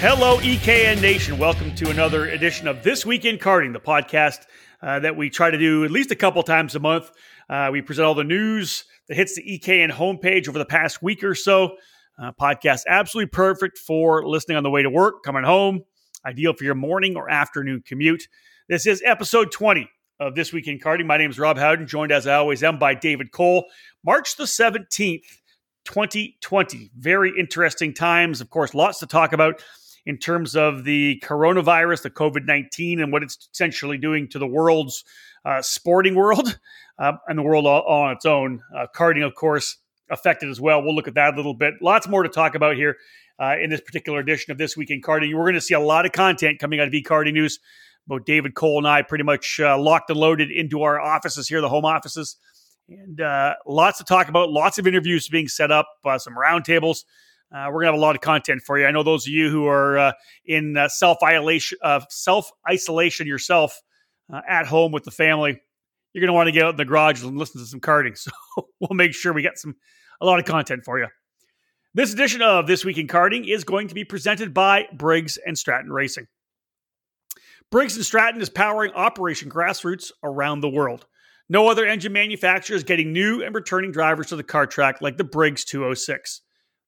Hello, EKN Nation. Welcome to another edition of This Week in Karting, the podcast uh, that we try to do at least a couple times a month. Uh, we present all the news that hits the EKN homepage over the past week or so. Uh, podcast absolutely perfect for listening on the way to work, coming home, ideal for your morning or afternoon commute. This is episode 20 of This Week in Karting. My name is Rob Howden, joined as I always am by David Cole. March the 17th, 2020. Very interesting times. Of course, lots to talk about in terms of the coronavirus, the COVID 19, and what it's essentially doing to the world's uh, sporting world uh, and the world all, all on its own. Uh, of course, affected as well. We'll look at that a little bit. Lots more to talk about here uh, in this particular edition of This Week in Karting. We're going to see a lot of content coming out of eKarting News. Both David Cole and I pretty much uh, locked and loaded into our offices here, the home offices. And uh, lots to talk about, lots of interviews being set up, some roundtables. Uh, we're gonna have a lot of content for you. I know those of you who are uh, in uh, self isolation, uh, self isolation yourself uh, at home with the family. You're gonna want to get out in the garage and listen to some karting. So we'll make sure we get some a lot of content for you. This edition of This Week in Karting is going to be presented by Briggs and Stratton Racing. Briggs and Stratton is powering Operation Grassroots around the world. No other engine manufacturer is getting new and returning drivers to the kart track like the Briggs 206.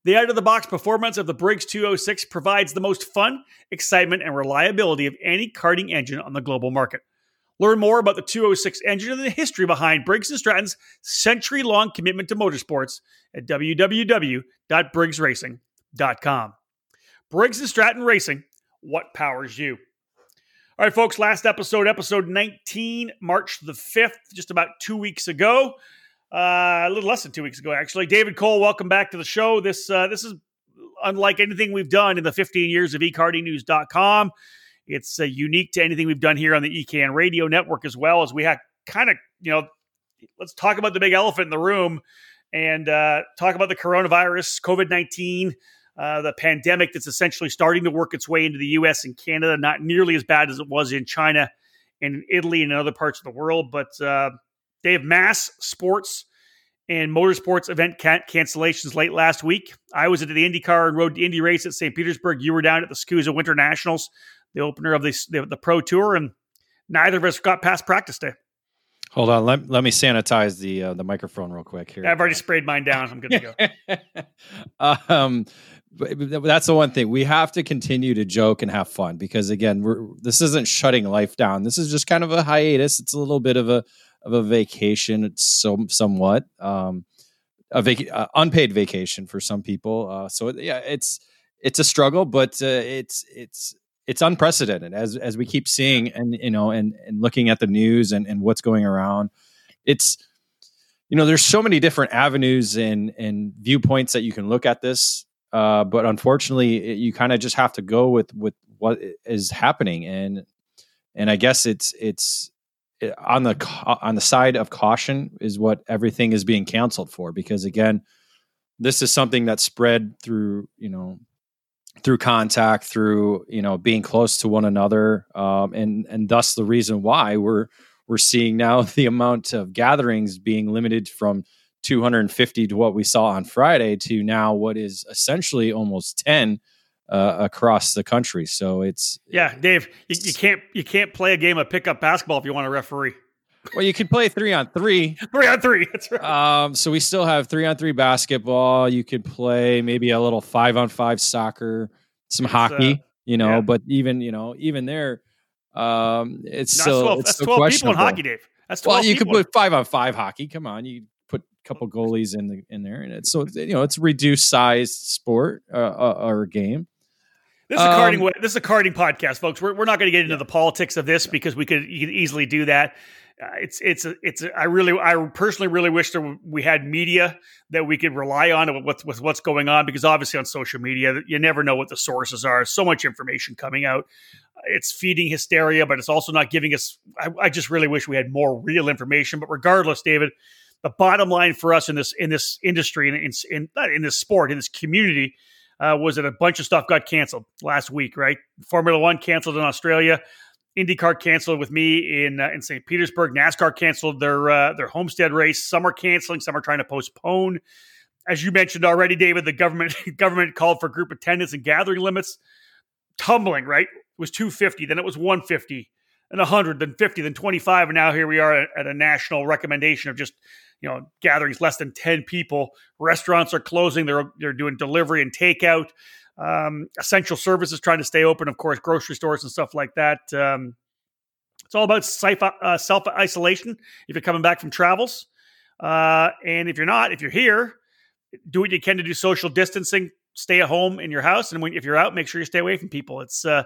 The out of the box performance of the Briggs 206 provides the most fun, excitement, and reliability of any karting engine on the global market. Learn more about the 206 engine and the history behind Briggs & Stratton's century-long commitment to motorsports at www.briggsracing.com. Briggs & Stratton Racing, what powers you? All right, folks, last episode, episode 19, March the 5th, just about two weeks ago uh, a little less than two weeks ago, actually. David Cole, welcome back to the show. This uh, this is unlike anything we've done in the 15 years of ekartingnews.com. It's uh, unique to anything we've done here on the EKN radio network as well as we have kind of, you know, let's talk about the big elephant in the room and uh, talk about the coronavirus, COVID 19, uh, the pandemic that's essentially starting to work its way into the US and Canada, not nearly as bad as it was in China and Italy and in other parts of the world. But uh, they have mass sports and motorsports event can- cancellations late last week. I was at the IndyCar and Road to Indy race at St. Petersburg. You were down at the SKUSA Winter Nationals, the opener of the, the, the Pro Tour, and neither of us got past practice day. Hold on, let, let me sanitize the uh, the microphone real quick here. I've already sprayed mine down. I'm good to go. um, that's the one thing we have to continue to joke and have fun because again, we're this isn't shutting life down. This is just kind of a hiatus. It's a little bit of a of a vacation. So somewhat um, a vac- uh, unpaid vacation for some people. Uh, so yeah, it's it's a struggle, but uh, it's it's it's unprecedented as as we keep seeing and you know and and looking at the news and and what's going around. It's you know there's so many different avenues and and viewpoints that you can look at this. Uh, but unfortunately, it, you kind of just have to go with with what is happening and and I guess it's it's on the on the side of caution is what everything is being canceled for because again this is something that spread through you know through contact through you know being close to one another um, and and thus the reason why we're we're seeing now the amount of gatherings being limited from 250 to what we saw on Friday to now what is essentially almost 10 uh, across the country. So it's yeah, Dave, you, you, can't you can't play a game of pickup basketball if you want a referee. Well, you can play three on three. three on three. That's right. Um, so we still have three on three basketball. You could play maybe a little five on five soccer, some it's, hockey. Uh, you know, yeah. but even you know even there, um, it's no, still 12, it's that's twelve people in hockey, Dave. That's 12 well, you could put five on five hockey. Come on, you put a couple goalies in the in there, and it's so you know it's reduced sized sport uh, uh, or game. This is a carding. Um, this is a karting podcast, folks. We're, we're not going to get into the politics of this because we could, could easily do that. Uh, it's it's a, it's a, I really I personally really wish that we had media that we could rely on with, with what's going on because obviously on social media you never know what the sources are. So much information coming out. It's feeding hysteria, but it's also not giving us. I, I just really wish we had more real information. But regardless, David, the bottom line for us in this in this industry in in, in not in this sport in this community uh, was that a bunch of stuff got canceled last week, right? Formula One canceled in Australia. IndyCar canceled with me in uh, in St. Petersburg. NASCAR canceled their uh, their Homestead race. Some are canceling. Some are trying to postpone. As you mentioned already, David, the government government called for group attendance and gathering limits. tumbling, right? It was 250, then it was 150, and 100, then 50, then 25, and now here we are at, at a national recommendation of just you know gatherings less than 10 people. Restaurants are closing; they're they're doing delivery and takeout. Um, essential services trying to stay open, of course, grocery stores and stuff like that. Um, it's all about uh, self isolation if you're coming back from travels. Uh, and if you're not, if you're here, do what you can to do social distancing. Stay at home in your house, and when, if you're out, make sure you stay away from people. It's uh,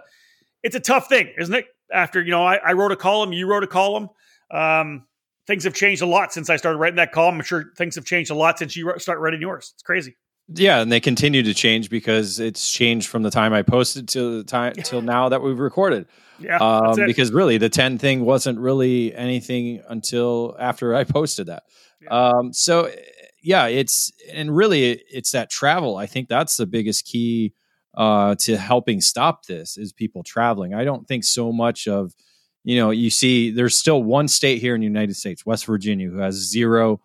it's a tough thing, isn't it? After you know, I, I wrote a column, you wrote a column. Um, things have changed a lot since I started writing that column. I'm sure things have changed a lot since you start writing yours. It's crazy. Yeah, and they continue to change because it's changed from the time I posted to the time till now that we've recorded. Yeah, um, because really the ten thing wasn't really anything until after I posted that. Yeah. Um, so yeah, it's and really it's that travel. I think that's the biggest key uh, to helping stop this is people traveling. I don't think so much of you know you see there's still one state here in the United States, West Virginia, who has zero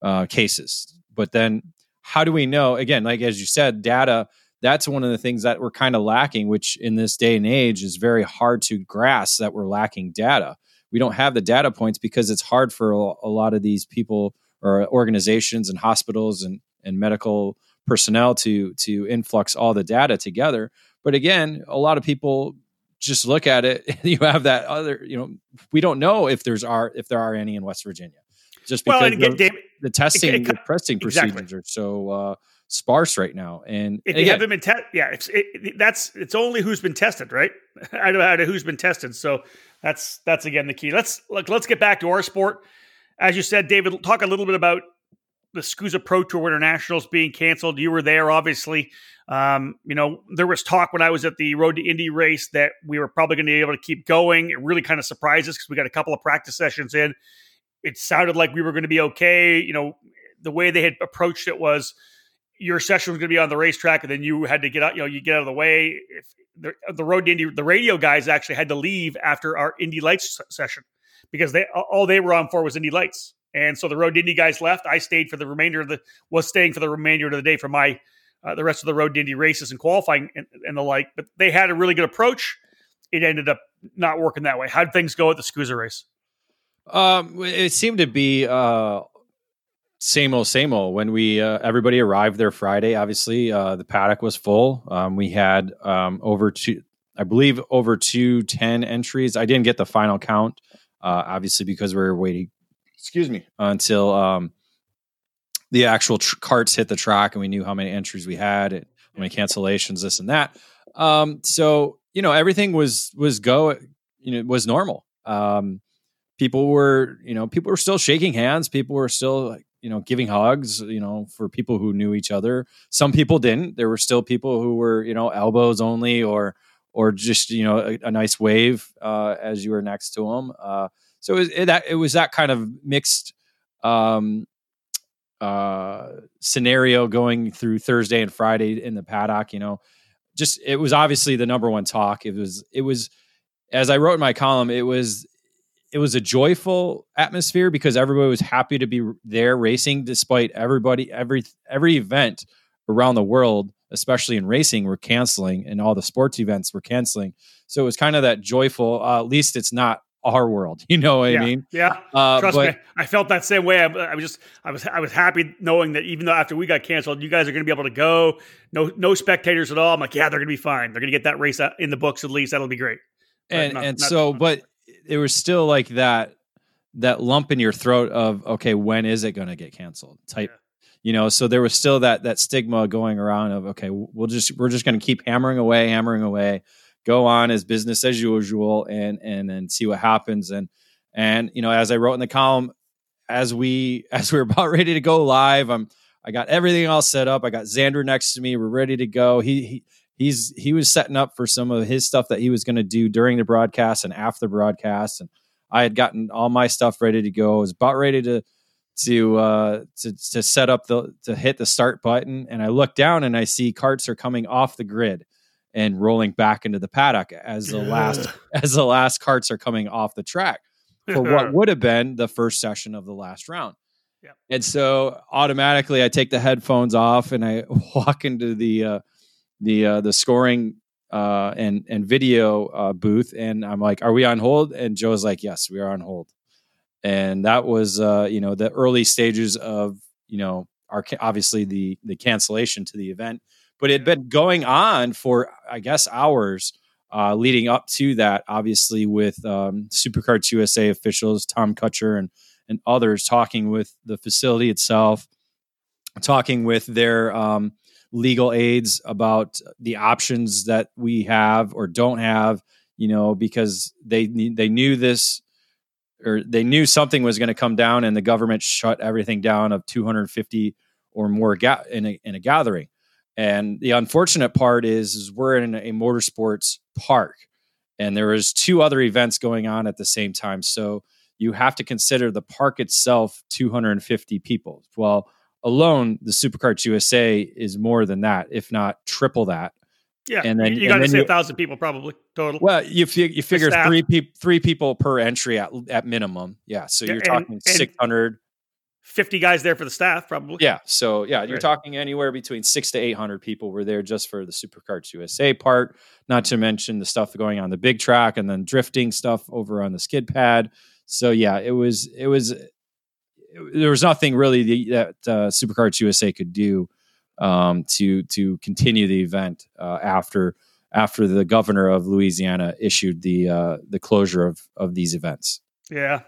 uh, cases, but then how do we know? Again, like as you said, data. That's one of the things that we're kind of lacking, which in this day and age is very hard to grasp that we're lacking data. We don't have the data points because it's hard for a lot of these people or organizations and hospitals and, and medical personnel to to influx all the data together. But again, a lot of people just look at it. You have that other, you know, we don't know if there's are if there are any in West Virginia just because well, the, Dave, the, testing, it, it, the testing exactly. procedures are so uh, sparse right now. And if and you haven't been tested, yeah, it's, it, that's it's only who's been tested, right? I don't know who's been tested. So that's that's again the key. Let's look. Let's get back to our sport. As you said, David, talk a little bit about the SKUSA Pro Tour Internationals being canceled. You were there, obviously. Um, you know, there was talk when I was at the Road to Indy race that we were probably going to be able to keep going. It really kind of surprised us because we got a couple of practice sessions in it sounded like we were going to be okay. You know, the way they had approached it was your session was going to be on the racetrack, and then you had to get out. You know, you get out of the way. If the, the road to Indy, the radio guys actually had to leave after our Indy Lights session because they all they were on for was Indy Lights, and so the road to Indy guys left. I stayed for the remainder of the was staying for the remainder of the day for my uh, the rest of the road to Indy races and qualifying and, and, the like. But they had a really good approach. It ended up not working that way. How did things go at the SKUSA race? Um, it seemed to be uh, same old, same old. When we uh, everybody arrived there Friday, obviously uh, the paddock was full. Um, we had um, over two, I believe, over two ten entries. I didn't get the final count, uh, obviously because we were waiting. Excuse me until um, the actual tr- carts hit the track and we knew how many entries we had, and how many cancellations, this and that. Um, so you know everything was was go, you know, was normal. Um, people were, you know, people were still shaking hands. People were still, you know, giving hugs, you know, for people who knew each other. Some people didn't. There were still people who were, you know, elbows only or, or just, you know, a, a nice wave uh, as you were next to them. Uh, so it was, it, that, it was that kind of mixed um, uh, scenario going through Thursday and Friday in the paddock. You know, just it was obviously the number one talk. It was it was as I wrote in my column. It was it was a joyful atmosphere because everybody was happy to be there racing despite everybody every every event around the world especially in racing were canceling and all the sports events were canceling so it was kind of that joyful uh, at least it's not our world you know what yeah, i mean? yeah. Uh, trust but, me i felt that same way. I, I, was just i was i was happy knowing that even though after we got canceled you guys are going to be able to go. No no spectators at all. I'm like yeah they're going to be fine. They're going to get that race in the books at least. That'll be great. And not, and not so but it was still like that that lump in your throat of okay when is it going to get canceled? type yeah. you know? So there was still that that stigma going around of okay we'll just we're just going to keep hammering away hammering away go on as business as usual and and and see what happens. And and you know as i wrote in the column as we as we are about ready to go live i'm i got everything all set up. I got xander next to me. We're ready to go. He, he he's he was setting up for some of his stuff that he was going to do during the broadcast and after the broadcast. And i had gotten all my stuff ready to go. I was about ready to to uh to, to set up the to hit the start button. And i look down and i see karts are coming off the grid and rolling back into the paddock as the last as the last karts are coming off the track for what would have been the first session of the last round Yep. And so automatically I take the headphones off and I walk into the uh, the uh, the scoring uh, and and video uh, booth, and I'm like, "Are we on hold?" And Joe's like, "Yes, we are on hold." And that was, uh, you know, the early stages of, you know, our obviously the the cancellation to the event, but it had been going on for, I guess, hours uh, leading up to that. Obviously, with um, USA officials, Tom Kutscher and and others talking with the facility itself, talking with their um, legal aides about the options that we have or don't have, you know, because they they knew this or they knew something was going to come down and the government shut everything down of 250 or more ga- in, a, in a gathering. And the unfortunate part is, is we're in a motorsports park and there is two other events going on at the same time. So you have to consider the park itself 250 people. Well, alone, the SuperKarts USA is more than that, if not triple that. Yeah, and then you got to say a thousand people probably total. Well, you you figure three people three people per entry at at minimum. Yeah, so you're talking six hundred. 50 guys there for the staff, probably. Yeah. So, yeah, you're right. talking anywhere between six to 800 people were there just for the SuperKarts USA part, not to mention the stuff going on the big track and then drifting stuff over on the skid pad. So, yeah, it was, it was, there was nothing really that uh, SuperKarts USA could do um, to to continue the event uh, after after the governor of Louisiana issued the uh, the closure of of these events. Yeah.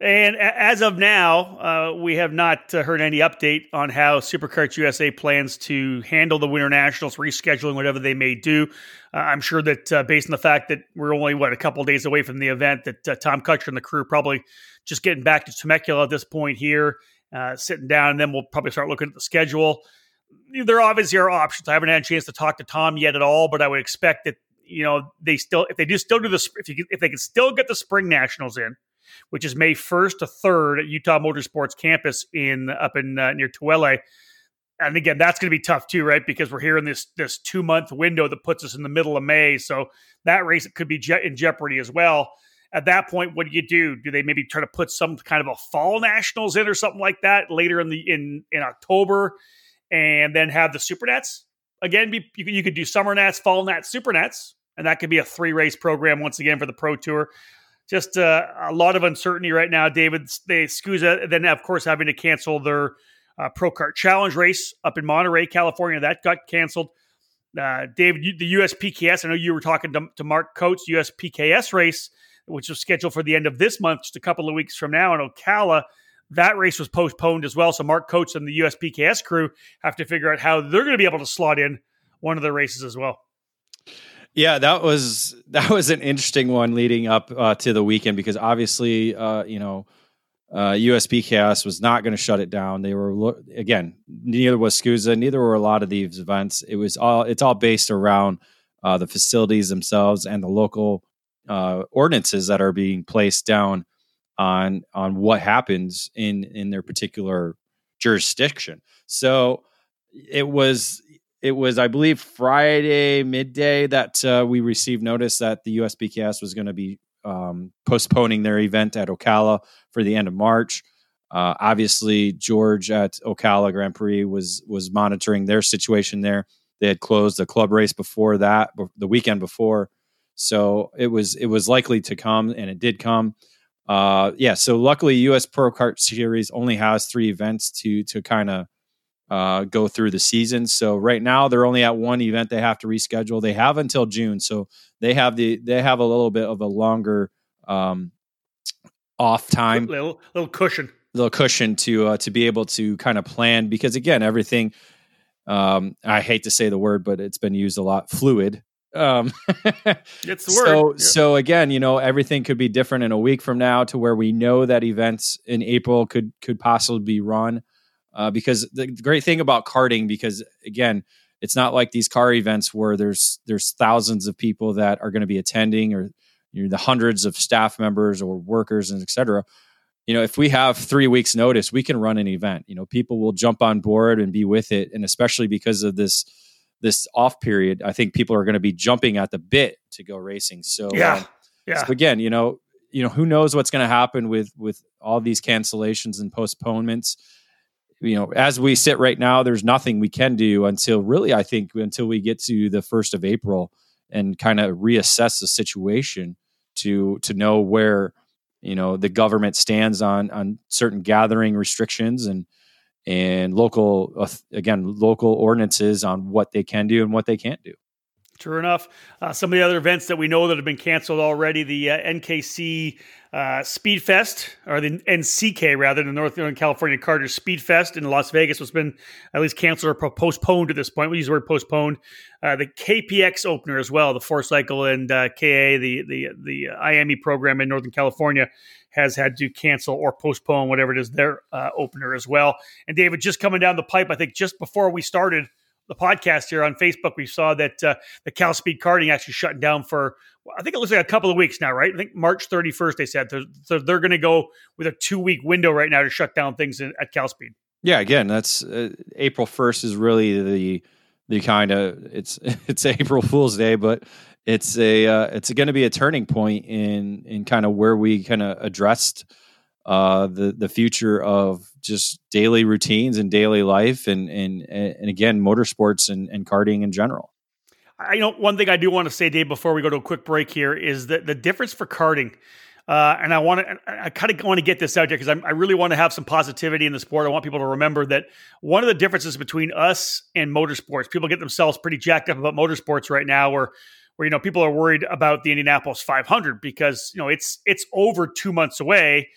And as of now, uh, we have not uh, heard any update on how SuperKarts USA plans to handle the Winter Nationals, rescheduling whatever they may do. Uh, I'm sure that uh, based on the fact that we're only what a couple days away from the event, that uh, Tom Kutscher and the crew probably just getting back to Temecula at this point here, uh, sitting down, and then we'll probably start looking at the schedule there obviously are options. I haven't had a chance to talk to Tom yet at all, but I would expect that you know they still if they do still do the if you if they can still get the spring nationals in, which is May first to third at Utah Motorsports campus in up in uh, near Tooele. And again, that's going to be tough too, right? Because we're here in this this two month window that puts us in the middle of May, so that race could be je- in jeopardy as well. At that point, what do you do? Do they maybe try to put some kind of a fall nationals in or something like that later in the in in October? and then have the super nets again be you, you could do summer nets fall nets super nets and that could be a three race program once again for the pro tour just uh, a lot of uncertainty right now david they SKUSA then of course having to cancel their uh, pro kart challenge race up in monterey california that got canceled uh, david the uspks i know you were talking to, to mark coates uspks race which was scheduled for the end of this month just a couple of weeks from now in ocala that race was postponed as well. So Mark Coates and the USPKS crew have to figure out how they're going to be able to slot in one of the races as well. Yeah, that was that was an interesting one leading up uh, to the weekend because obviously, uh, you know, uh, USPKS was not going to shut it down. They were again, neither was SKUSA, neither were a lot of these events. It was all it's all based around uh, the facilities themselves and the local uh, ordinances that are being placed down on on what happens in in their particular jurisdiction. So it was it was I believe Friday midday that uh, we received notice that the USPKS was going to be um, postponing their event at Ocala for the end of March. Uh, obviously, George at Ocala Grand Prix was was monitoring their situation there. They had closed the club race before that, the weekend before, so it was it was likely to come, and it did come. Uh, yeah, so luckily, U.S. Pro Kart Series only has three events to to kind of uh, go through the season. So right now, they're only at one event. They have to reschedule. They have until June, so they have the they have a little bit of a longer um, off time, little little cushion, little cushion to uh, to be able to kind of plan because again, everything. Um, I hate to say the word, but it's been used a lot. Fluid um, it's the so, word. So again, you know, everything could be different in a week from now to where we know that events in April could could possibly be run. Uh, because the great thing about karting, because again, it's not like these car events where there's there's thousands of people that are going to be attending, or you know, the hundreds of staff members or workers and etc. You know, if we have three weeks notice, we can run an event. You know, people will jump on board and be with it, and especially because of this this off period, I think people are going to be jumping at the bit to go racing. So yeah, um, yeah. So again, you know, you know, who knows what's going to happen with with all these cancellations and postponements. You know, as we sit right now, there's nothing we can do until really, I think, until we get to the first of April, and kind of reassess the situation to to know where you know the government stands on on certain gathering restrictions and and local again local ordinances on what they can do and what they can't do True enough. Uh, some of the other events that we know that have been canceled already the uh, NKC uh, Speed Fest, or the NCK rather, the Northern California Karters Speed Fest in Las Vegas, was been at least canceled or postponed at this point. We use the word postponed. Uh, the KPX opener as well, the Four Cycle and uh, KA, the, the, the IME program in Northern California, has had to cancel or postpone whatever it is their uh, opener as well. And David, just coming down the pipe, I think just before we started the podcast here on Facebook, we saw that uh, the Cal Speed Karting actually shutting down for I think it looks like a couple of weeks now, right? I think March 31st they said so they're going to go with a two week window right now to shut down things in, at Cal Speed. Yeah, again, that's uh, April 1st is really the the kind of it's it's April Fool's Day, but it's a uh, it's going to be a turning point in in kind of where we kind of addressed uh, the the future of just daily routines and daily life, and and and again, motorsports and, and karting in general. I you know one thing I do want to say, Dave, before we go to a quick break here is that the difference for karting. Uh, and I want to, I kind of want to get this out there because I really want to have some positivity in the sport. I want people to remember that one of the differences between us and motorsports, people get themselves pretty jacked up about motorsports right now, where, where you know people are worried about the Indianapolis 500 because you know it's it's over two months away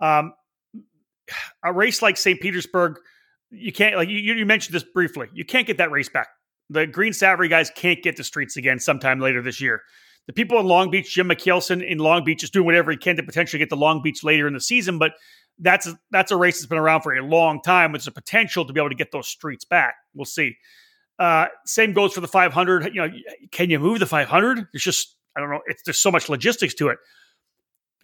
um, a race like St. Petersburg, you can't like you, you mentioned this briefly. You can't get that race back. The Green Savoree guys can't get the streets again sometime later this year. The people in Long Beach, Jim Michaelian in Long Beach is doing whatever he can to potentially get to Long Beach later in the season, but that's a, that's a race that's been around for a long time with the potential to be able to get those streets back. We'll see. Uh, same goes for the 500. You know, can you move the 500? It's just I don't know. It's there's so much logistics to it.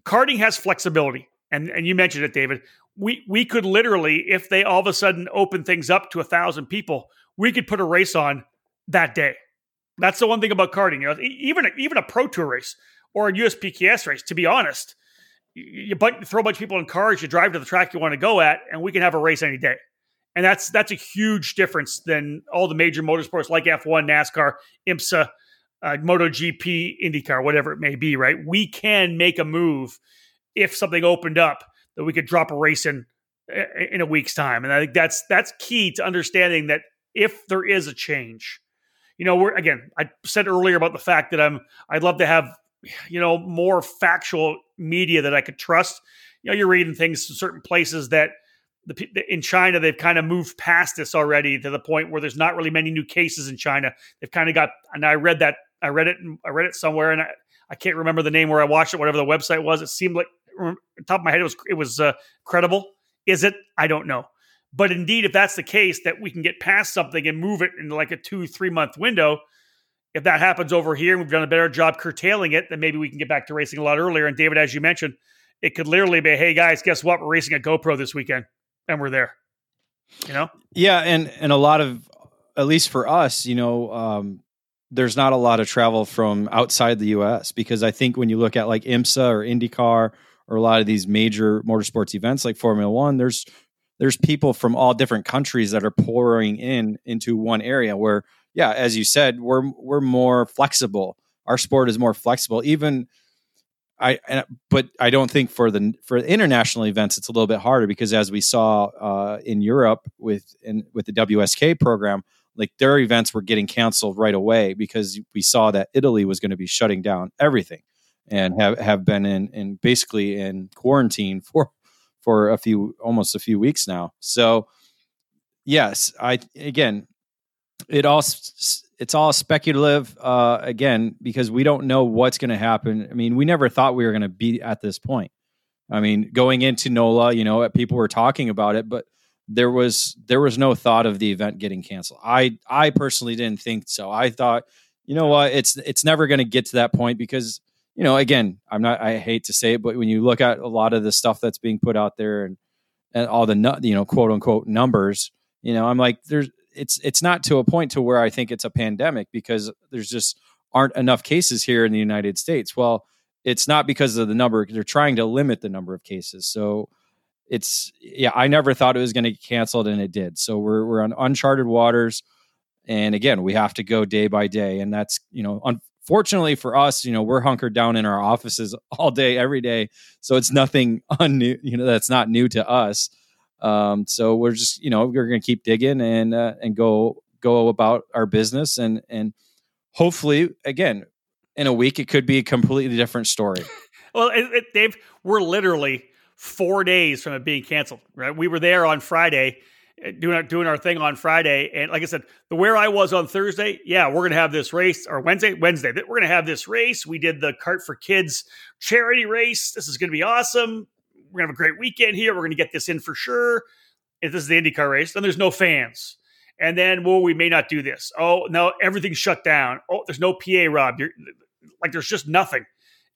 Karting has flexibility and and you mentioned it, David. We we could literally, if they all of a sudden open things up to a thousand people, we could put a race on that day. That's the one thing about karting. You know, even even a pro tour race or a USPKS race. To be honest, you, you throw a bunch of people in cars, you drive to the track you want to go at, and we can have a race any day. And that's that's a huge difference than all the major motorsports like F1, NASCAR, IMSA, uh, MotoGP, IndyCar, whatever it may be. Right? We can make a move if something opened up that we could drop a race in in a week's time. And I think that's that's key to understanding that if there is a change, you know, we're again, I said earlier about the fact that I'm I'd love to have you know more factual media that I could trust. You know, you're reading things in certain places that the, in China they've kind of moved past this already to the point where there's not really many new cases in China. They've kind of got, and I read that I read it I read it somewhere, and I, I can't remember the name where I watched it, whatever the website was. It seemed like top of my head, it was it was uh, credible. Is it? I don't know. But indeed, if that's the case, that we can get past something and move it in like a two three month window. If that happens over here, we've done a better job curtailing it, then maybe we can get back to racing a lot earlier. And David, as you mentioned, it could literally be, hey guys, guess what? We're racing at GoPro this weekend, and we're there. You know? Yeah, and and a lot of, at least for us, you know, um, there's not a lot of travel from outside the U.S. because I think when you look at like IMSA or IndyCar or a lot of these major motorsports events like Formula One, there's there's people from all different countries that are pouring in into one area where, yeah, as you said, we're we're more flexible. Our sport is more flexible. Even I, but I don't think for the for international events it's a little bit harder because as we saw uh, in Europe with in, with the WSK program, like their events were getting canceled right away because we saw that Italy was going to be shutting down everything and have, have been in, in basically in quarantine for for a few almost a few weeks now. So yes, I again it all it's all speculative uh, again because we don't know what's going to happen. I mean, we never thought we were going to be at this point. I mean, going into NOLA, you know, people were talking about it, but there was there was no thought of the event getting canceled. I I personally didn't think so. I thought, you know what, it's it's never going to get to that point because you know, again, I'm not, I hate to say it, but when you look at a lot of the stuff that's being put out there and, and all the, you know, quote unquote numbers, you know, I'm like, there's, it's, it's not to a point to where I think it's a pandemic because there's just aren't enough cases here in the United States. Well, it's not because of the number. They're trying to limit the number of cases. So it's, yeah, I never thought it was going to get canceled and it did. So we're, we're on uncharted waters. And again, we have to go day by day. And that's, you know, fortunately for us, you know, we're hunkered down in our offices all day, every day. So it's nothing unnew, you know, that's not new to us. Um, so we're just, you know, we're going to keep digging and, uh, and go, go about our business and, and hopefully again, in a week, it could be a completely different story. well, it, it, Dave, we're literally four days from it being canceled, right? We were there on Friday Eh, doing our, doing our thing on Friday. And like I said, the where I was on Thursday, yeah, we're gonna have this race or Wednesday, Wednesday. We're gonna have this race. We did the Cart for Kids charity race. This is gonna be awesome. We're gonna have a great weekend here. We're gonna get this in for sure. If this is the IndyCar race, then there's no fans. And then, well, we may not do this. Oh no, everything's shut down. Oh, there's no PA, Rob. You're, like there's just nothing.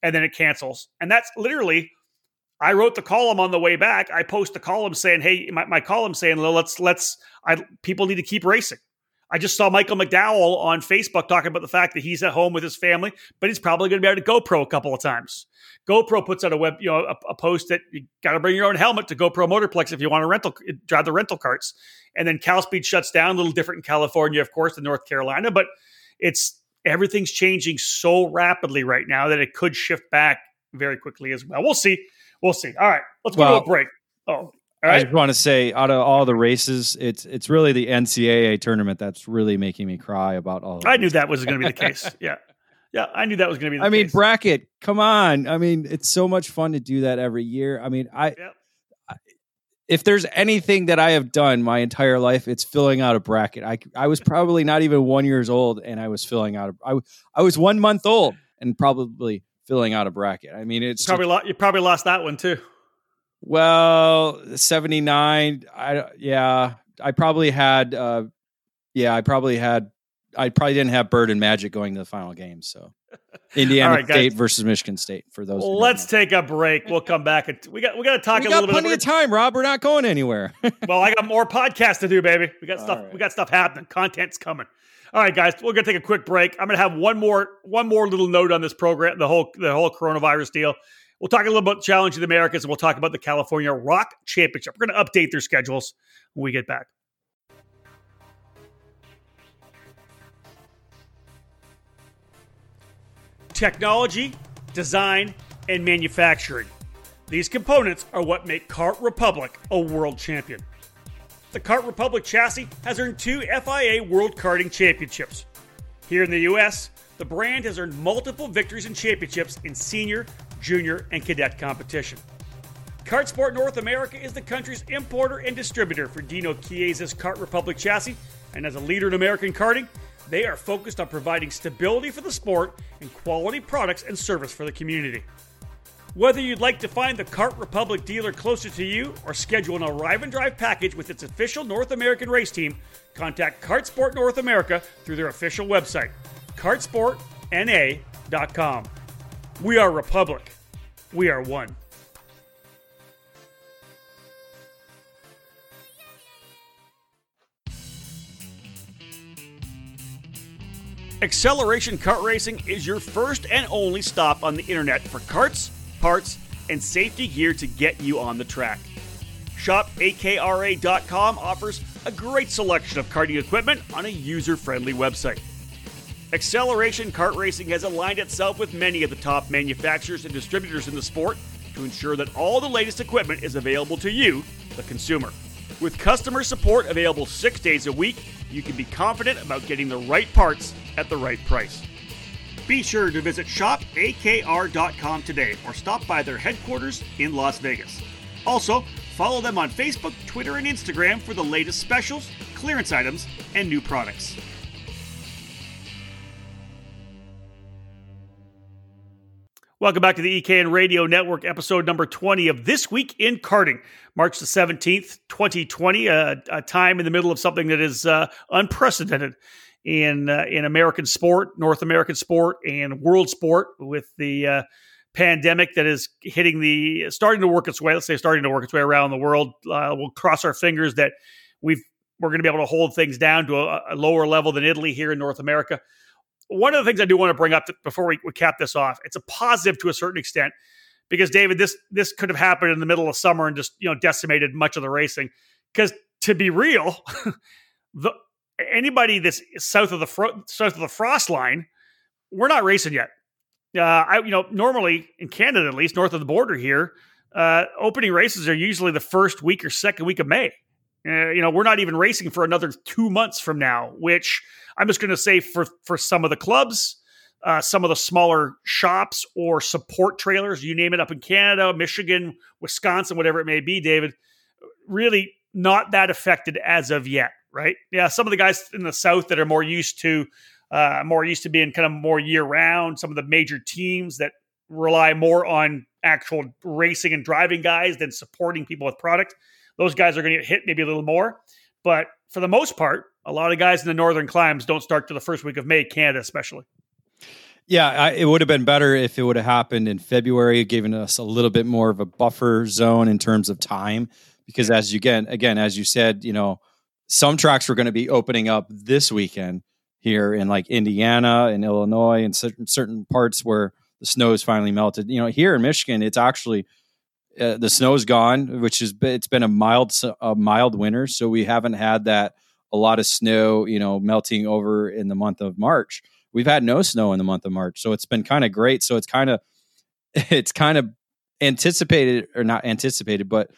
And then it cancels. And that's literally I wrote the column on the way back. I post the column saying, "Hey, my, my column saying, let's let's I people need to keep racing." I just saw Michael McDowell on Facebook talking about the fact that he's at home with his family, but he's probably going to be able to GoPro a couple of times. GoPro puts out a web, you know, a, a post that you got to bring your own helmet to GoPro Motorplex if you want to rental drive the rental karts. And then CalSpeed shuts down, a little different in California, of course, than North Carolina, but it's everything's changing so rapidly right now that it could shift back very quickly as well. We'll see. We'll see. All right, let's well, go to a break. Oh, I just want to say, out of all the races, it's it's really the NCAA tournament that's really making me cry about all. I knew that was going to be the case. yeah, yeah, I knew that was going to be. The case. I mean, bracket. Come on. I mean, it's so much fun to do that every year. I mean, I, yep. I. If there's anything that I have done my entire life, it's filling out a bracket. I I was probably not even one years old, and I was filling out. A, I I was one month old, and probably filling out a bracket. I mean, it's probably lo- you probably lost that one too. Well, 79 I yeah, I probably had uh yeah, I probably had I probably didn't have Bird and Magic going to the final game, so Indiana right, State versus Michigan State for those. Well, let's take a break. We'll come back. And we got we got to talk we a little plenty bit. Plenty of time, Rob. We're not going anywhere. well, I got more podcasts to do, baby. We got stuff. Right. We got stuff happening. Content's coming. All right, guys, we're gonna take a quick break. I'm gonna have one more one more little note on this program, the whole the whole coronavirus deal. We'll talk a little about Challenge of the Americas, and we'll talk about the California Rock Championship. We're gonna update their schedules when we get back. Technology, design, and manufacturing. These components are what make Kart Republic a world champion the Kart Republic chassis has earned two FIA World Karting Championships. Here in the US, the brand has earned multiple victories and championships in senior, junior, and cadet competition. Kartsport North America is the country's importer and distributor for Dino Chiesa's Kart Republic chassis, and as a leader in American karting, they are focused on providing stability for the sport and quality products and service for the community. Whether you'd like to find the Kart Republic dealer closer to you or schedule an arrive and drive package with its official North American race team, contact Kartsport North America through their official website, kartsportna.com. We are Republic. We are one. Acceleration Kart Racing is your first and only stop on the internet for karts parts, and safety gear to get you on the track. ShopAKRA.com offers a great selection of karting equipment on a user friendly website. Acceleration Kart Racing has aligned itself with many of the top manufacturers and distributors in the sport to ensure that all the latest equipment is available to you, the consumer. With customer support available six days a week, you can be confident about getting the right parts at the right price. Be sure to visit shopakra.com today or stop by their headquarters in Las Vegas. Also, follow them on Facebook, Twitter, and Instagram for the latest specials, clearance items, and new products. Welcome back to the EKN Radio Network, episode number 20 of This Week in Karting, March the 17th, 2020, a, a time in the middle of something that is uh, unprecedented in uh, in American sport, North American sport, and world sport with the uh, pandemic that is hitting the starting to work its way. Let's say starting to work its way around the world. Uh, we'll cross our fingers that we've we're going to be able to hold things down to a, a, lower level than Italy here in North America. One of the things I do want to bring up to, before we, we cap this off, it's a positive to a certain extent because David, this this could have happened in the middle of summer and just you know decimated much of the racing. Because to be real, the anybody that's south of the fro- south of the frost line we're not racing yet. Uh, I, you know, normally in Canada, at least north of the border here, uh, opening races are usually the first week or second week of May. Uh, you know, we're not even racing for another two months from now, which I'm just going to say for for some of the clubs, uh, some of the smaller shops or support trailers, you name it, up in Canada, Michigan, Wisconsin, whatever it may be, David, really not that affected as of yet, right? Yeah, some of the guys in the South that are more used to, uh, more used to being kind of more year round, some of the major teams that rely more on actual racing and driving guys than supporting people with product those guys are going to get hit maybe a little more. But for the most part, a lot of guys in the northern climes don't start to the first week of May, Canada especially. Yeah, I, it would have been better if it would have happened in February, giving us a little bit more of a buffer zone in terms of time. Because as you get again, as you said, you know, some tracks were going to be opening up this weekend here in like Indiana and Illinois and certain certain parts where the snow is finally melted. You know, here in Michigan, it's actually uh, the snow's gone, which is it's been a mild a mild winter, so we haven't had that a lot of snow, you know, melting over in the month of March. We've had no snow in the month of March, so it's been kind of great. So it's kind of it's kind of anticipated or not anticipated, but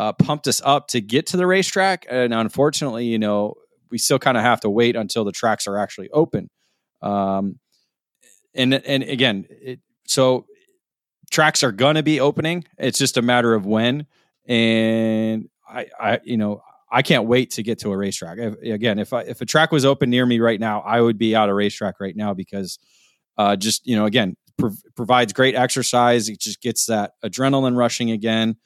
uh, pumped us up to get to the racetrack. And unfortunately, you know, we still kind of have to wait until the tracks are actually open. Um, and and again, it, so tracks are to be opening. It's just a matter of when. And I, I, you know, I can't wait to get to a racetrack. If, again, if I, if a track was open near me right now, I would be out a racetrack right now because, uh, just you know, again, provides great exercise. It just gets that adrenaline rushing again.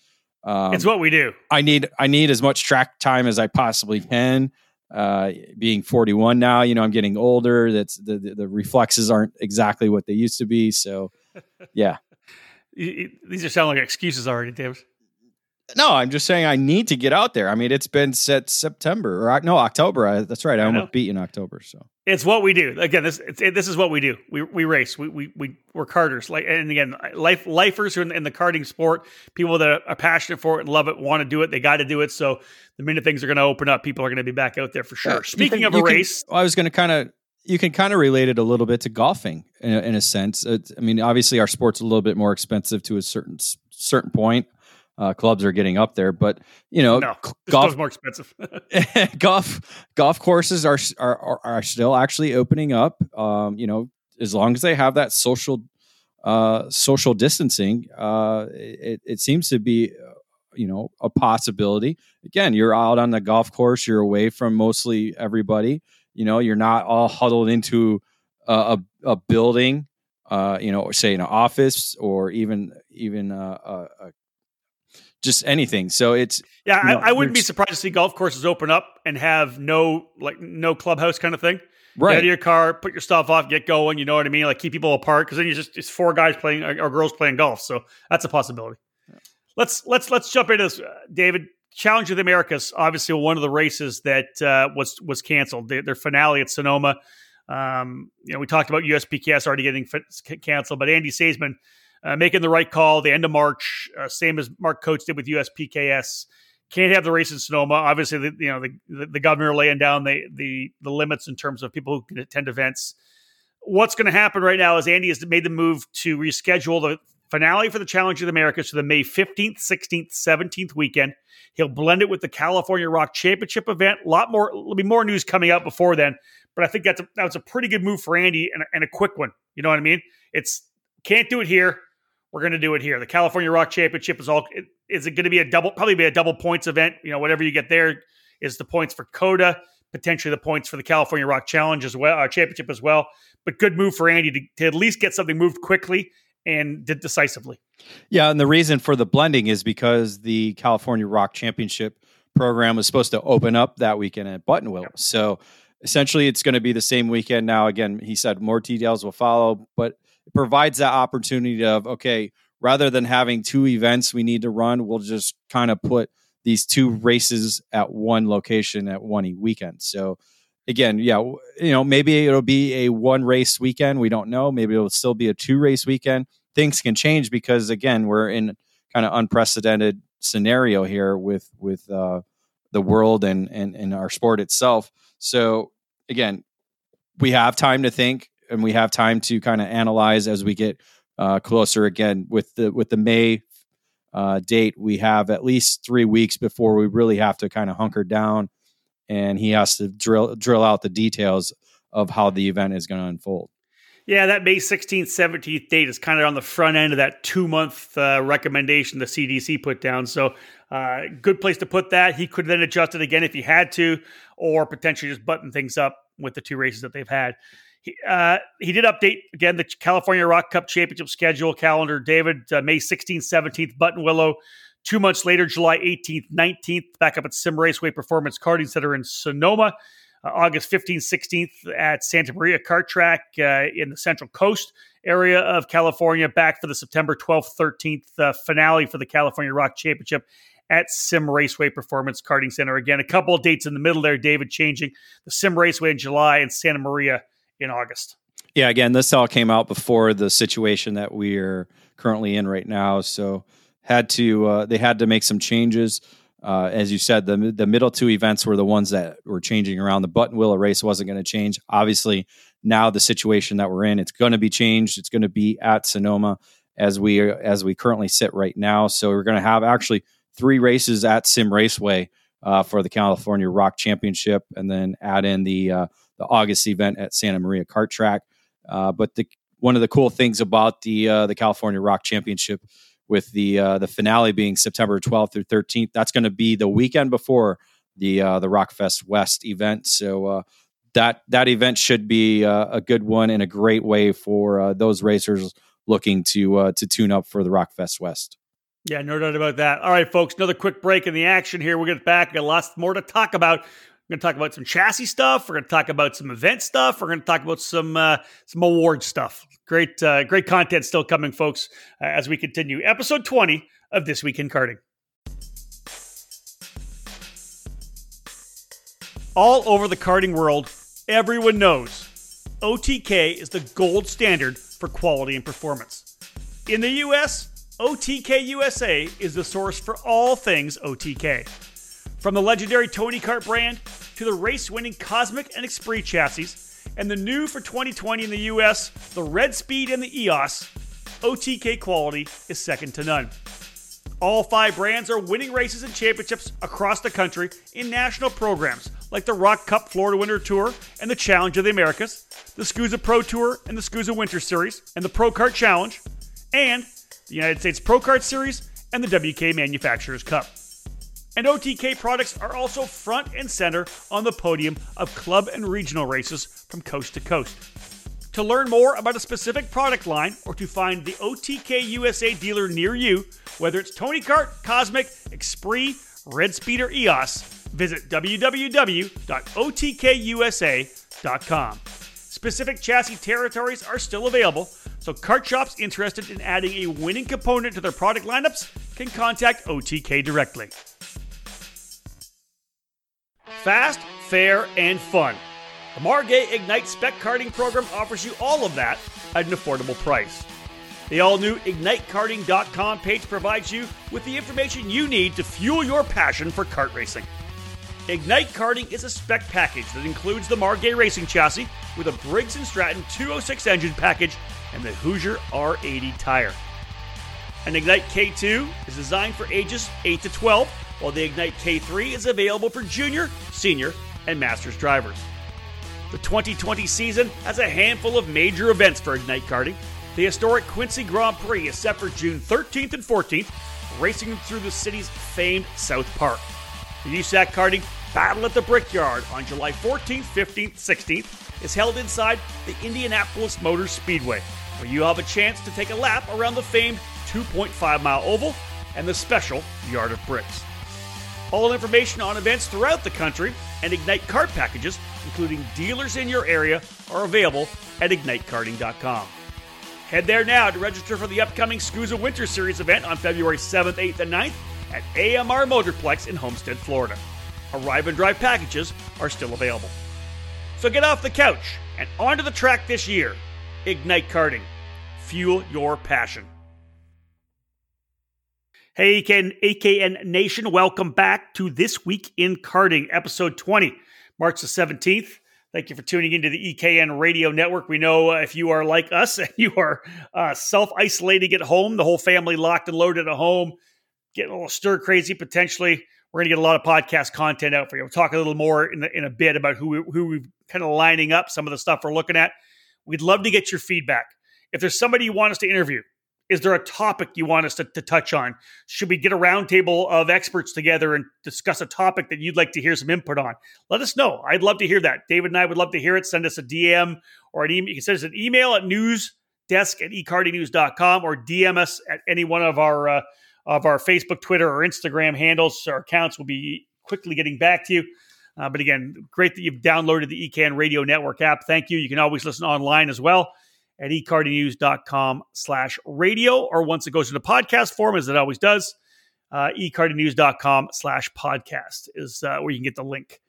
Um, it's what we do. I need I need as much track time as I possibly can. Uh, being 41 now, you know, I'm getting older. That's the, the, the reflexes aren't exactly what they used to be. So, yeah, these are sounding like excuses already, David. No, I'm just saying I need to get out there. I mean, it's been set September or uh, no October. I, that's right. I, I almost beat in October. So it's what we do. Again, this it, this is what we do. We we race. We we we we're karters. Like and again, life lifers who in, in the karting sport, people that are passionate for it and love it, want to do it. They got to do it. So the minute things are going to open up, people are going to be back out there for sure. Yeah, Speaking can, of a race, can, I was going to kind of you can kind of relate it a little bit to golfing in a, in a sense. It's, I mean, obviously our sport's a little bit more expensive to a certain certain point. Uh, clubs are getting up there, but you know, no, golf more expensive. golf golf courses are, are are still actually opening up. Um, you know, as long as they have that social uh, social distancing, uh, it, it seems to be uh, you know a possibility. Again, you're out on the golf course, you're away from mostly everybody you know, you're not all huddled into a, a, a building, uh, you know, say an office or even even uh, uh just anything. So it's yeah, you know, I, I, wouldn't be surprised to see golf courses open up and have no like no clubhouse kind of thing. Right, get out of your car, put your stuff off, get going. You know what I mean? Like keep people apart because then you just it's four guys playing or girls playing golf. So that's a possibility. Yeah. Let's let's let's jump into this, uh, David. Challenge of the Americas, obviously one of the races that uh, was was canceled. Their, their, finale at Sonoma. Um, you know, we talked about USPKS already getting f- canceled, but Andy Seidman uh, making the right call. The end of March, uh, same as Mark Coates did with USPKS. Can't have the race in Sonoma. Obviously, the, you know the, the governor laying down the, the the limits in terms of people who can attend events. What's going to happen right now is Andy has made the move to reschedule the finale for the Challenge of the Americas to the May 15th, 16th, 17th weekend. He'll blend it with the California Rock Championship event. A lot more, there'll be more news coming out before then, but I think that's a, that's a pretty good move for Andy and and a quick one. You know what I mean? It's can't do it here. We're going to do it here. The California Rock Championship is all. Is it going to be a double? Probably be a double points event. You know, whatever you get there is the points for Coda, potentially the points for the California Rock Challenge as well, uh, championship as well. But good move for Andy to, to at least get something moved quickly and did decisively. Yeah, and the reason for the blending is because the California Rock Championship program was supposed to open up that weekend at Buttonwillow. Yep. So essentially, it's going to be the same weekend. Now, again, he said more details will follow, but it provides that opportunity of okay, rather than having two events we need to run, we'll just kind of put these two races at one location at one weekend. So again, yeah, you know, maybe it'll be a one race weekend. We don't know. Maybe it'll still be a two race weekend. Things can change because again, we're in kind of unprecedented scenario here with with uh, the world and, and and our sport itself. So again, we have time to think. And we have time to kind of analyze as we get uh, closer again with the with the May uh, date. We have at least three weeks before we really have to kind of hunker down, and he has to drill drill out the details of how the event is going to unfold. Yeah, that May 16th, 17th date is kind of on the front end of that two month uh, recommendation the CDC put down. So, uh, good place to put that. He could then adjust it again if he had to, or potentially just button things up with the two races that they've had. He, uh, he did update again the California ROK Cup Championship schedule calendar. David, uh, May 16th, 17th, Buttonwillow. Two months later, July 18th, 19th, back up at Sim Raceway Performance Karting Center in Sonoma uh, August 15th, 16th at Santa Maria Kart Track uh, in the Central Coast area of California. Back for the September 12th, 13th uh, finale for the California ROK Championship at Sim Raceway Performance Karting Center. Again, a couple of dates in the middle there, David, changing the Sim Raceway in July and Santa Maria in August. Yeah, again, this all came out before the situation that we are currently in right now. So had to uh, they had to make some changes. Uh, as you said, the the middle two events were the ones that were changing around. The Buttonwillow race wasn't going to change. Obviously, now the situation that we're in, it's going to be changed. It's going to be at Sonoma as we as we currently sit right now. So we're going to have actually three races at Sim Raceway uh, for the California ROK Championship, and then add in the uh, the August event at Santa Maria Kart Track. Uh, but the one of the cool things about the uh, the California ROK Championship with the uh, the finale being September 12th through 13th. That's going to be the weekend before the uh, the ROK Fest West event. So uh, that that event should be uh, a good one and a great way for those racers looking to to tune up for the ROK Fest West. Yeah, no doubt about that. All right, folks, another quick break in the action here. We'll get back. Got lots more to talk about. We're going to talk about some chassis stuff. We're going to talk about some event stuff. We're going to talk about some uh, some award stuff. Great, uh, great content still coming, folks, uh, as we continue. Episode 20 of This Week in Karting. All over the karting world, everyone knows OTK is the gold standard for quality and performance. In the US, OTK USA is the source for all things OTK. From the legendary Tony Kart brand to the race winning Cosmic and Esprit chassis, and the new for 2020 in the US, the Red Speed and the EOS, OTK quality is second to none. All five brands are winning races and championships across the country in national programs like the ROK Cup Florida Winter Tour and the Challenge of the Americas, the SKUSA Pro Tour and the SKUSA Winter Series, and the Pro Kart Challenge, and the United States Pro Kart Series and the WKA Manufacturers Cup. And OTK products are also front and center on the podium of club and regional races from coast to coast. To learn more about a specific product line or to find the OTK USA dealer near you, whether it's Tony Kart, Cosmic, Esprit, Red Speed, or EOS, visit www.otkusa.com. Specific chassis territories are still available, so kart shops interested in adding a winning component to their product lineups can contact OTK directly. Fast, fair, and fun. The Margay Ignite Spec Karting program offers you all of that at an affordable price. The all new IgniteKarting.com page provides you with the information you need to fuel your passion for kart racing. Ignite Karting is a spec package that includes the Margay racing chassis with a Briggs & Stratton 206 engine package and the Hoosier R80 tire. An Ignite K2 is designed for ages 8 to 12 while the Ignite K3 is available for junior, senior, and masters drivers. The 2020 season has a handful of major events for Ignite Karting. The historic Quincy Grand Prix is set for June 13th and 14th, racing through the city's famed South Park. The USAC Karting Battle at the Brickyard on July 14th, 15th, 16th is held inside the Indianapolis Motor Speedway, where you have a chance to take a lap around the famed 2.5 mile oval and the special Yard of Bricks. All information on events throughout the country and Ignite kart packages, including dealers in your area, are available at ignitekarting.com. Head there now to register for the upcoming SKUSA Winter Series event on February 7th, 8th, and 9th at AMR Motorplex in Homestead, Florida. Arrive and drive packages are still available. So get off the couch and onto the track this year. Ignite Karting. Fuel your passion. Hey, EKN, EKN Nation, welcome back to This Week in Karting, episode 20, March the 17th. Thank you for tuning into the EKN radio network. We know uh, if you are like us and you are uh, self isolating at home, the whole family locked and loaded at home, getting a little stir crazy potentially. We're going to get a lot of podcast content out for you. We'll talk a little more in, the, in a bit about who, we, who we're kind of lining up, some of the stuff we're looking at. We'd love to get your feedback. If there's somebody you want us to interview, is there a topic you want us to, to, touch on? Should we get a roundtable of experts together and discuss a topic that you'd like to hear some input on? Let us know. I'd love to hear that. David and I would love to hear it. Send us a DM or an email. You can send us an email at newsdesk at ekartingnews.com or DM us at any one of our uh, of our Facebook, Twitter, or Instagram handles. Our accounts will be quickly getting back to you. Uh, but again, great that you've downloaded the EKN Radio Network app. Thank you. You can always listen online as well at ekartingnews.com slash radio, or once it goes into the podcast form, as it always does, uh, ekartingnews.com slash podcast is uh, where you can get the link.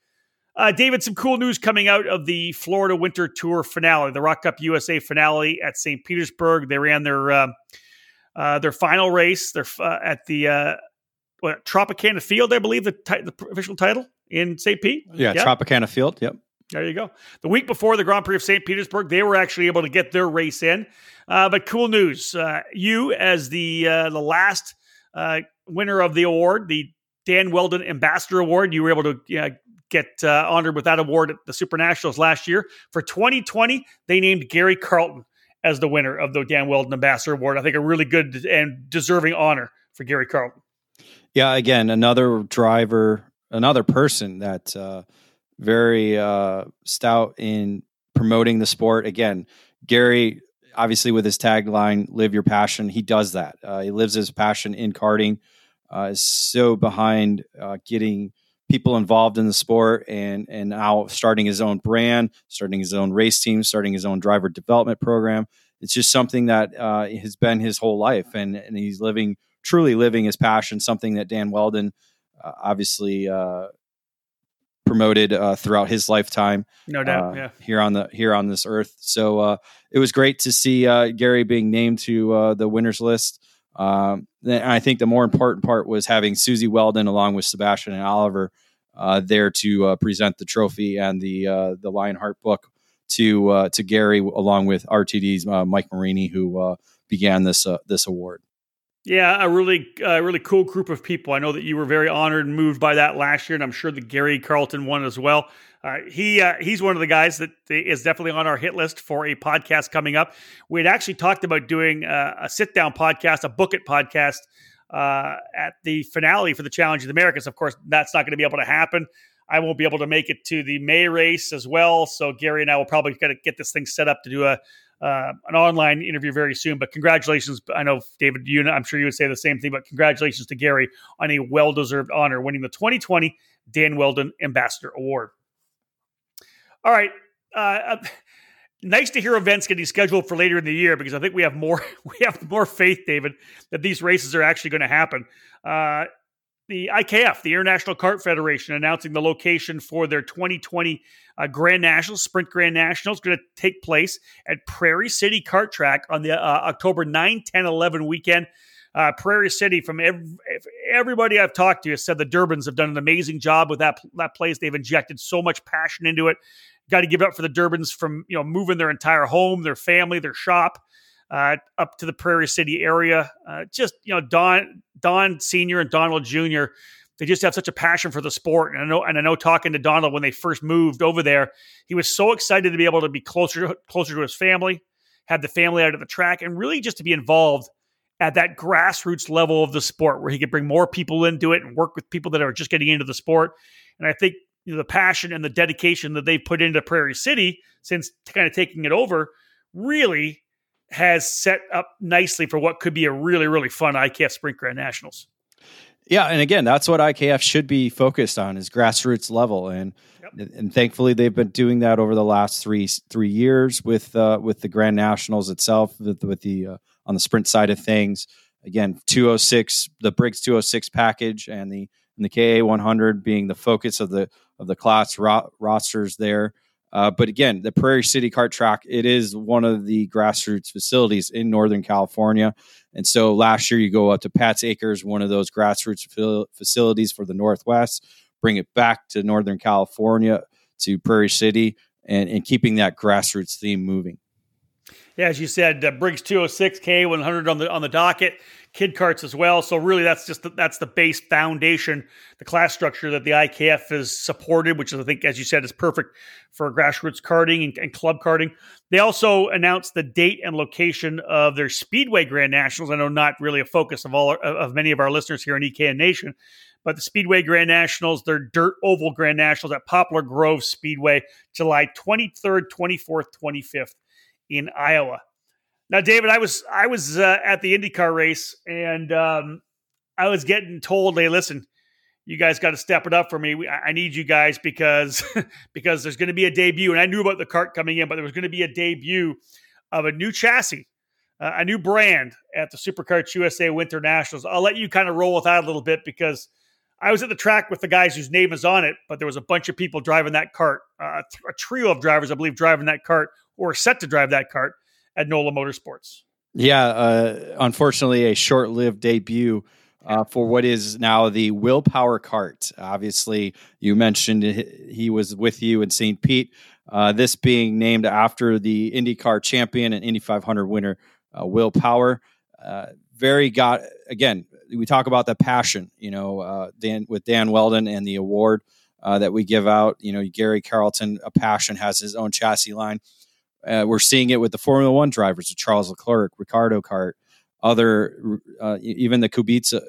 Uh, David, some cool news coming out of the Florida Winter Tour finale, the ROK Cup USA finale at St. Petersburg. They ran their uh, uh, their final race. They're uh, at the uh, what, Tropicana Field, I believe the, the official title in St. Pete. Yeah, yeah, Tropicana Field. Yep. There you go. The week before the Grand Prix of St. Petersburg, they were actually able to get their race in. Uh, but cool news. Uh, you, as the uh, the last uh, winner of the award, the Dan Wheldon Ambassador Award, you were able to get uh, honored with that award at the Super Nationals last year. For 2020, they named Gary Carlton as the winner of the Dan Wheldon Ambassador Award. I think a really good and deserving honor for Gary Carlton. Yeah, again, another driver, another person that uh, very uh, stout in promoting the sport. Again, Gary, obviously with his tagline "Live Your Passion," he does that. Uh, he lives his passion in karting. Uh, is so behind uh, getting people involved in the sport and and now starting his own brand, starting his own race team, starting his own driver development program. It's just something that uh, has been his whole life, and and he's living truly living his passion. Something that Dan Wheldon uh, obviously promoted uh, throughout his lifetime. No doubt, uh, yeah. Here on the here on this earth, so uh, it was great to see uh, Gary being named to uh, the winners list. Um, and I think the more important part was having Susie Wheldon along with Sebastian and Oliver uh, there to present the trophy and the the Lionheart book to to Gary along with RTD's Mike Marini who began this this award. Yeah, a really, uh, really cool group of people. I know that you were very honored and moved by that last year, and I'm sure that Gary Carlton won as well. Uh, he uh, he's one of the guys that is definitely on our hit list for a podcast coming up. We had actually talked about doing uh, a sit down podcast, a book it podcast uh, at the finale for the Challenge of the Americas. Of course, that's not going to be able to happen. I won't be able to make it to the May race as well. So Gary and I will probably get, get this thing set up to do a uh, an online interview very soon. But congratulations. I know, David, you, I'm sure you would say the same thing, but congratulations to Gary on a well deserved honor, winning the 2020 Dan Wheldon Ambassador Award. All right. Uh, uh, nice to hear events getting scheduled for later in the year because I think we have more we have more faith, David, that these races are actually going to happen. Uh, the IKF, the International Kart Federation, announcing the location for their 2020 uh, Grand Nationals, Sprint Grand Nationals, going to take place at Prairie City Kart Track on the uh, October 9, 10, 11 weekend. Uh, Prairie City, from every, everybody I've talked to, has said the Durbins have done an amazing job with that that place. They've injected so much passion into it. Got to give it up for the Durbins from you know moving their entire home, their family, their shop uh, up to the Prairie City area. Uh, just you know, Don Don Senior and Donald Junior. They just have such a passion for the sport, and I know. And I know, talking to Donald when they first moved over there, he was so excited to be able to be closer closer to his family, have the family out of the track, and really just to be involved at that grassroots level of the sport, where he could bring more people into it and work with people that are just getting into the sport. And I think you know, the passion and the dedication that they've put into Prairie City since kind of taking it over really has set up nicely for what could be a really, really fun IKF Sprint Grand Nationals. Yeah, and again, that's what IKF should be focused on is grassroots level, and yep. and thankfully they've been doing that over the last three three years with uh, with the Grand Nationals itself, with, with the uh, on the sprint side of things. Again, 206, the Briggs 206 package, and the and the KA 100 being the focus of the of the class ro- rosters there. Uh, but again, the Prairie City Kart Track, it is one of the grassroots facilities in Northern California. And so last year, you go up to Pat's Acres, one of those grassroots facilities for the Northwest, bring it back to Northern California to Prairie City. and, and keeping that grassroots theme moving. Yeah, as you said, uh, Briggs 206 K 100 on the on the docket, kid karts as well. So really, that's just the, that's the base foundation, the class structure that the IKF has supported, which is, I think, as you said, is perfect for grassroots karting and, and club karting. They also announced the date and location of their Speedway Grand Nationals. I know not really a focus of all of many of our listeners here in EKN Nation, but the Speedway Grand Nationals, their Dirt Oval Grand Nationals at Poplar Grove Speedway, July 23rd, 24th, 25th in Iowa. Now, David, I was I was uh, at the IndyCar race, and um, I was getting told, "Hey, listen, you guys got to step it up for me. I need you guys because because there's going to be a debut." And I knew about the kart coming in, but there was going to be a debut of a new chassis, uh, a new brand at the SuperKarts USA Winter Nationals. I'll let you kind of roll with that a little bit because I was at the track with the guys whose name is on it, but there was a bunch of people driving that kart, uh, a trio of drivers, I believe, driving that kart or set to drive that kart at NOLA Motorsports. Yeah, uh, unfortunately, a short lived debut. Uh, for what is now the Will Power Kart. Obviously, you mentioned he was with you in St. Pete. Uh, this being named after the IndyCar champion and Indy 500 winner, uh, Will Power. Uh, very got again. We talk about the passion, you know, uh, Dan with Dan Wheldon and the award uh, that we give out. You know, Gary Carlton, a passion, has his own chassis line. Uh, we're seeing it with the Formula One drivers, Charles Leclerc, Ricciardo kart, other, uh, even the Kubica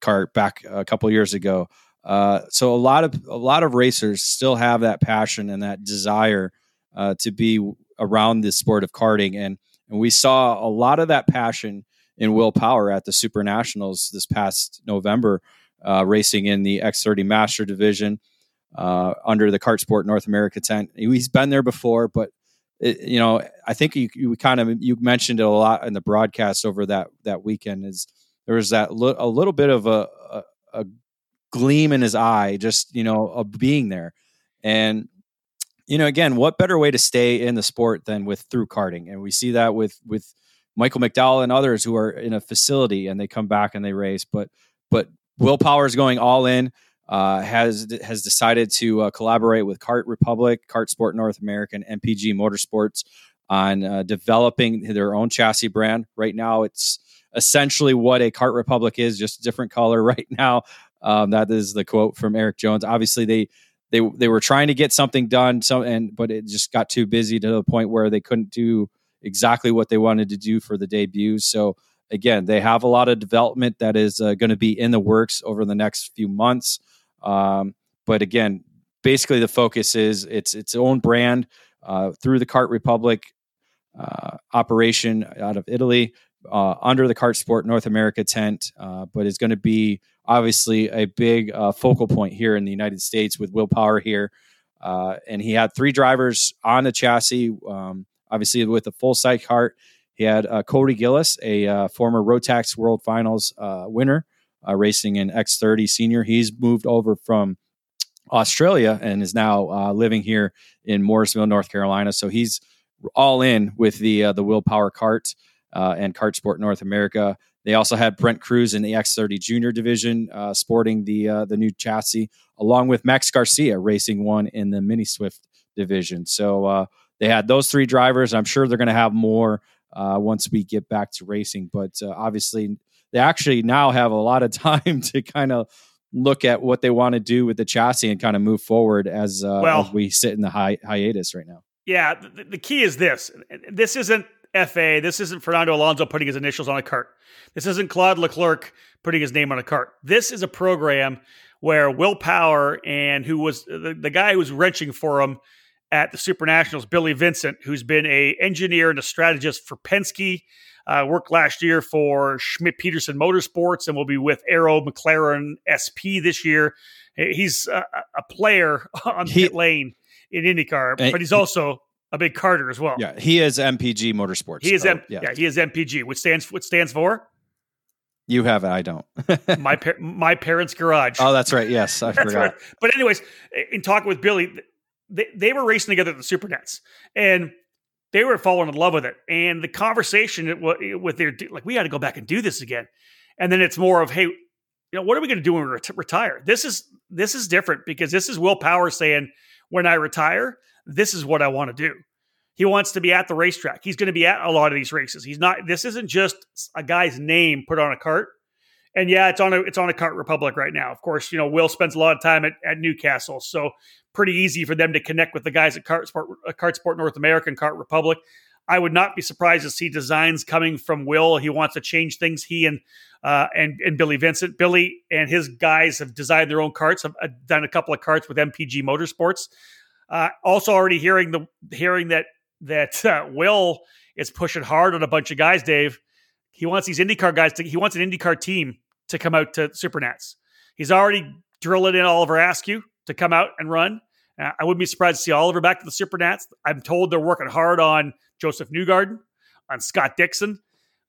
kart back a couple years ago. Uh, so a lot of a lot of racers still have that passion and that desire uh, to be around the sport of karting, and and we saw a lot of that passion in Will Power at the Super Nationals this past November, uh, racing in the X30 Master Division uh, under the Kart Sport North America tent. He's been there before, but it, you know, I think you, you kind of you mentioned it a lot in the broadcast over that that weekend. Is there was that a little bit of a, a, a gleam in his eye, just you know, of being there, and you know, again, what better way to stay in the sport than with through karting? And we see that with with Michael McDowell and others who are in a facility and they come back and they race. But but Will Power is going all in uh, has has decided to uh, collaborate with Kart Republic, Kart Sport North American, MPG Motorsports on uh, developing their own chassis brand. Right now, it's essentially what a Kart Republic is, just a different color. Right now, um, that is the quote from Eric Jones. Obviously, they they they were trying to get something done, so and but it just got too busy to the point where they couldn't do exactly what they wanted to do for the debut. So again, they have a lot of development that is uh, going to be in the works over the next few months. Um, but again, basically the focus is it's its own brand uh, through the Kart Republic uh, operation out of Italy uh, under the Kart Sport North America tent, uh, but is going to be obviously a big uh, focal point here in the United States with Will Power here. Uh, and he had three drivers on the chassis, um, obviously with a full side kart. He had Cody Gillis, a former Rotax World Finals winner, uh, racing in X30 Senior. He's moved over from Australia and is now uh, living here in Mooresville, North Carolina. So he's all in with the uh, the Will Power Kart uh, and Kart Sport North America. They also had Brent Cruz in the X30 Junior division, uh, sporting the uh, the new chassis, along with Max Garcia racing one in the Mini Swift division. So they had those three drivers. I'm sure they're going to have more once we get back to racing. But obviously, they actually now have a lot of time to kind of look at what they want to do with the chassis and kind of move forward as, uh, well, as we sit in the hi- hiatus right now. Yeah, the, the key is this. This isn't FA. This isn't Fernando Alonso putting his initials on a kart. This isn't Claude Leclerc putting his name on a kart. This is a program where Will Power and who was the, the guy who was wrenching for him at the Supernationals, Billy Vincent, who's been a engineer and a strategist for Penske uh, worked last year for Schmidt Peterson Motorsports and will be with Arrow McLaren SP this year. He's a, a player on he, pit lane in IndyCar, but he's also a big karter as well. Yeah, he is MPG Motorsports. He is so, M- yeah. yeah. he is MPG, which stands which stands for. You have it. I don't. my par- my parents' garage. Oh, that's right. Yes, I forgot. Right. But anyways, in talking with Billy, they, they were racing together at the Supernats, and they were falling in love with it. And the conversation with their like, we got to go back and do this again. And then it's more of, hey, you know, what are we going to do when we ret- retire? This is this is different because this is Will Power saying, when I retire, this is what I want to do. He wants to be at the racetrack. He's going to be at a lot of these races. He's not. This isn't just a guy's name put on a kart. And yeah, it's on a it's on a Kart Republic right now. Of course, you know Will spends a lot of time at, at Newcastle, so pretty easy for them to connect with the guys at Kart Sport, uh, North America and Kart Republic. I would not be surprised to see designs coming from Will. He wants to change things. He and uh, and and Billy Vincent, Billy and his guys have designed their own karts. Have done a couple of karts with MPG Motorsports. Uh, also, already hearing the hearing that that uh, Will is pushing hard on a bunch of guys. Dave, he wants these IndyCar guys to. He wants an IndyCar team to come out to Supernats. He's already drilling in Oliver Askew to come out and run. Uh, I wouldn't be surprised to see Oliver back to the Supernats. I'm told they're working hard on Josef Newgarden, on Scott Dixon.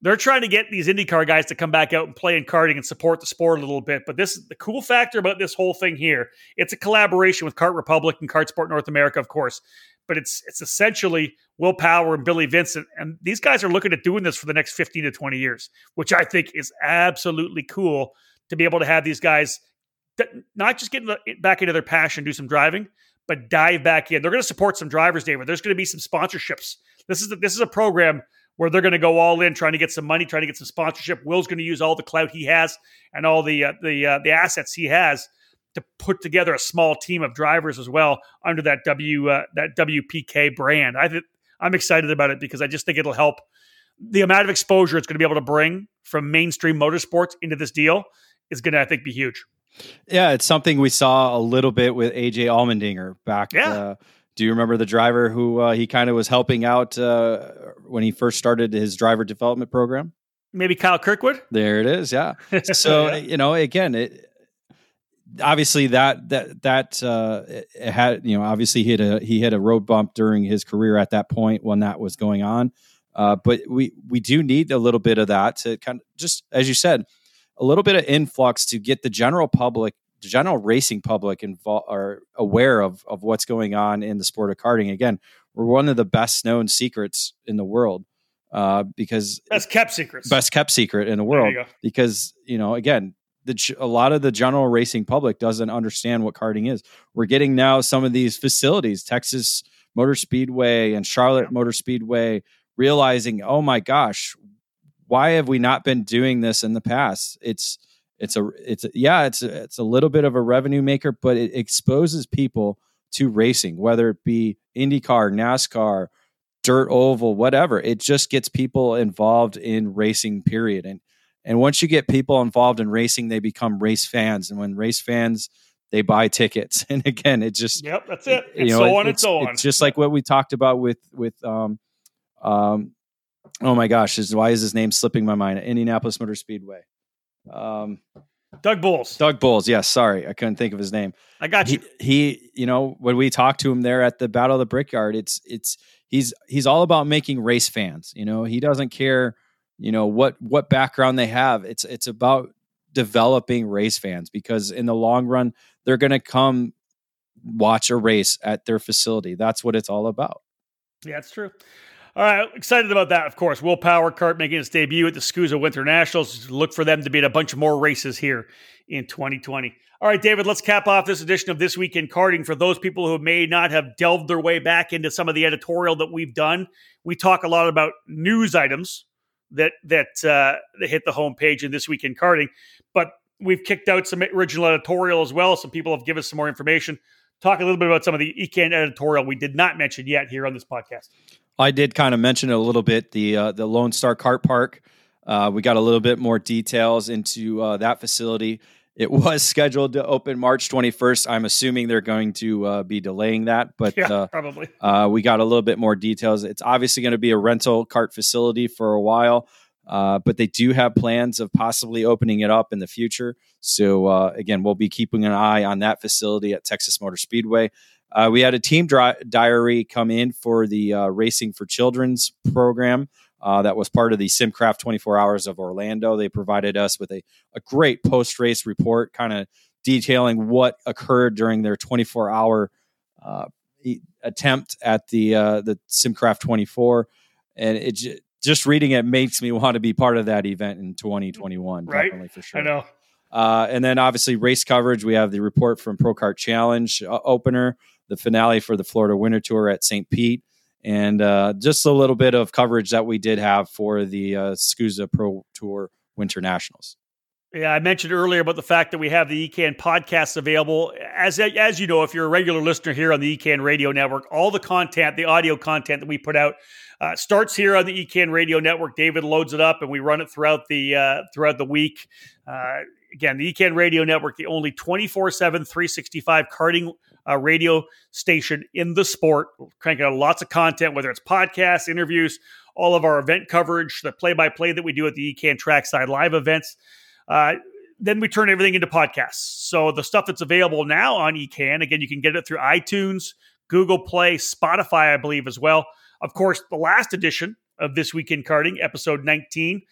They're trying to get these IndyCar guys to come back out and play in karting and support the sport a little bit. But this is the cool factor about this whole thing here. It's a collaboration with Kart Republic and Kart Sport North America, of course but it's it's essentially Will Power and Billy Vincent, and these guys are looking at doing this for the next fifteen to twenty years, which I think is absolutely cool to be able to have these guys not just get back into their passion, do some driving, but dive back in. They're going to support some drivers, David. There's going to be some sponsorships. This is this is a program where they're going to go all in, trying to get some money, trying to get some sponsorship. Will's going to use all the clout he has and all the uh, the uh, the assets he has to put together a small team of drivers as well under that W uh, that WPK brand. I th- I'm excited about it because I just think it'll help the amount of exposure it's going to be able to bring from mainstream motorsports into this deal is going to I think be huge. Yeah, it's something we saw a little bit with AJ Allmendinger back. Yeah. Uh, do you remember the driver who uh, he kind of was helping out uh, when he first started his driver development program? Maybe Kyle Kirkwood. There it is. Yeah. So yeah. you know, again, it, obviously that that that uh, had you know obviously he had a he had a road bump during his career at that point when that was going on. Uh, but we we do need a little bit of that to kind of just as you said, a little bit of influx to get the general public, the general racing public involved are aware of of what's going on in the sport of karting. Again, we're one of the best known secrets in the world uh, because best kept secrets, best kept secret in the world. Because you know, again, the a lot of the general racing public doesn't understand what karting is. We're getting now some of these facilities, Texas Motor Speedway and Charlotte yeah. Motor Speedway, realizing, oh my gosh, why have we not been doing this in the past? It's it's a it's a, yeah, it's a, it's a little bit of a revenue maker, but it exposes people to racing, whether it be IndyCar, NASCAR, dirt oval, whatever. It just gets people involved in racing. Period, and and once you get people involved in racing, they become race fans. And when race fans, they buy tickets. And again, it just yep, that's it. It's you know, so on it's, so on. It's just like what we talked about with with um um oh my gosh, is why is his name slipping my mind? Indianapolis Motor Speedway. Um Doug Boles. Doug Boles. Yes, sorry, I couldn't think of his name. I got you. He, he, you know, when we talked to him there at the Battle of the Brickyard, it's it's he's he's all about making race fans. You know, he doesn't care you know what what background they have it's it's about developing race fans because in the long run they're going to come watch a race at their facility that's what it's all about yeah it's true all right excited about that of course will power kart making its debut at the SKUSA winter nationals look for them to be at a bunch of more races here in 2020 all right david let's cap off this edition of this week in karting for those people who may not have delved their way back into some of the editorial that we've done we talk a lot about news items that that uh, that hit the homepage in this week in karting. But we've kicked out some original editorial as well. Some people have given us some more information. Talk a little bit about some of the EKN editorial we did not mention yet here on this podcast. I did kind of mention it a little bit. The uh, the Lone Star Kart Park. Uh, we got a little bit more details into uh, that facility. It was scheduled to open March 21st. I'm assuming they're going to uh, be delaying that, but yeah, uh, probably. Uh, we got a little bit more details. It's obviously going to be a rental kart facility for a while, uh, but they do have plans of possibly opening it up in the future. So uh, again, we'll be keeping an eye on that facility at Texas Motor Speedway. Uh, we had a team dri- diary come in for the Racing for Children's program. Uh, that was part of the SimCraft 24 Hours of Orlando. They provided us with a, a great post race report, kind of detailing what occurred during their 24 hour uh, attempt at the uh, the SimCraft 24, and it j- just reading it makes me want to be part of that event in 2021. Right, definitely for sure. I know. Uh, and then obviously race coverage. We have the report from Pro Kart Challenge uh, opener the finale for the Florida Winter Tour at St. Pete, and uh, just a little bit of coverage that we did have for the uh, SKUSA Pro Tour Winter Nationals. Yeah, I mentioned earlier about the fact that we have the EKN podcasts available. As as you know, if you're a regular listener here on the EKN Radio Network, all the content, the audio content that we put out, uh, starts here on the EKN Radio Network. David loads it up, and we run it throughout the uh, throughout the week. Uh, again, the EKN Radio Network, the only 24 7, 365 karting uh, radio station in the sport, cranking out lots of content, whether it's podcasts, interviews, all of our event coverage, the play by play that we do at the EKN Trackside Live events. Uh, then we turn everything into podcasts. So the stuff that's available now on EKN, again, you can get it through iTunes, Google Play, Spotify, I believe, as well. Of course, the last edition of This Week in Karting, episode 19,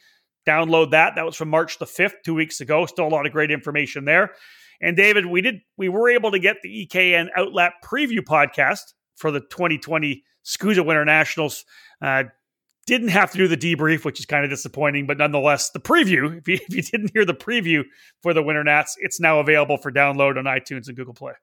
download that. That was from March the 5th, two weeks ago. Still a lot of great information there. And David, we did we were able to get the EKN Outlap preview podcast for the 2020 SKUSA Winter Nationals. Uh, didn't have to do the debrief, which is kind of disappointing, but nonetheless, the preview. If you, if you didn't hear the preview for the Winter Nats, it's now available for download on iTunes and Google Play.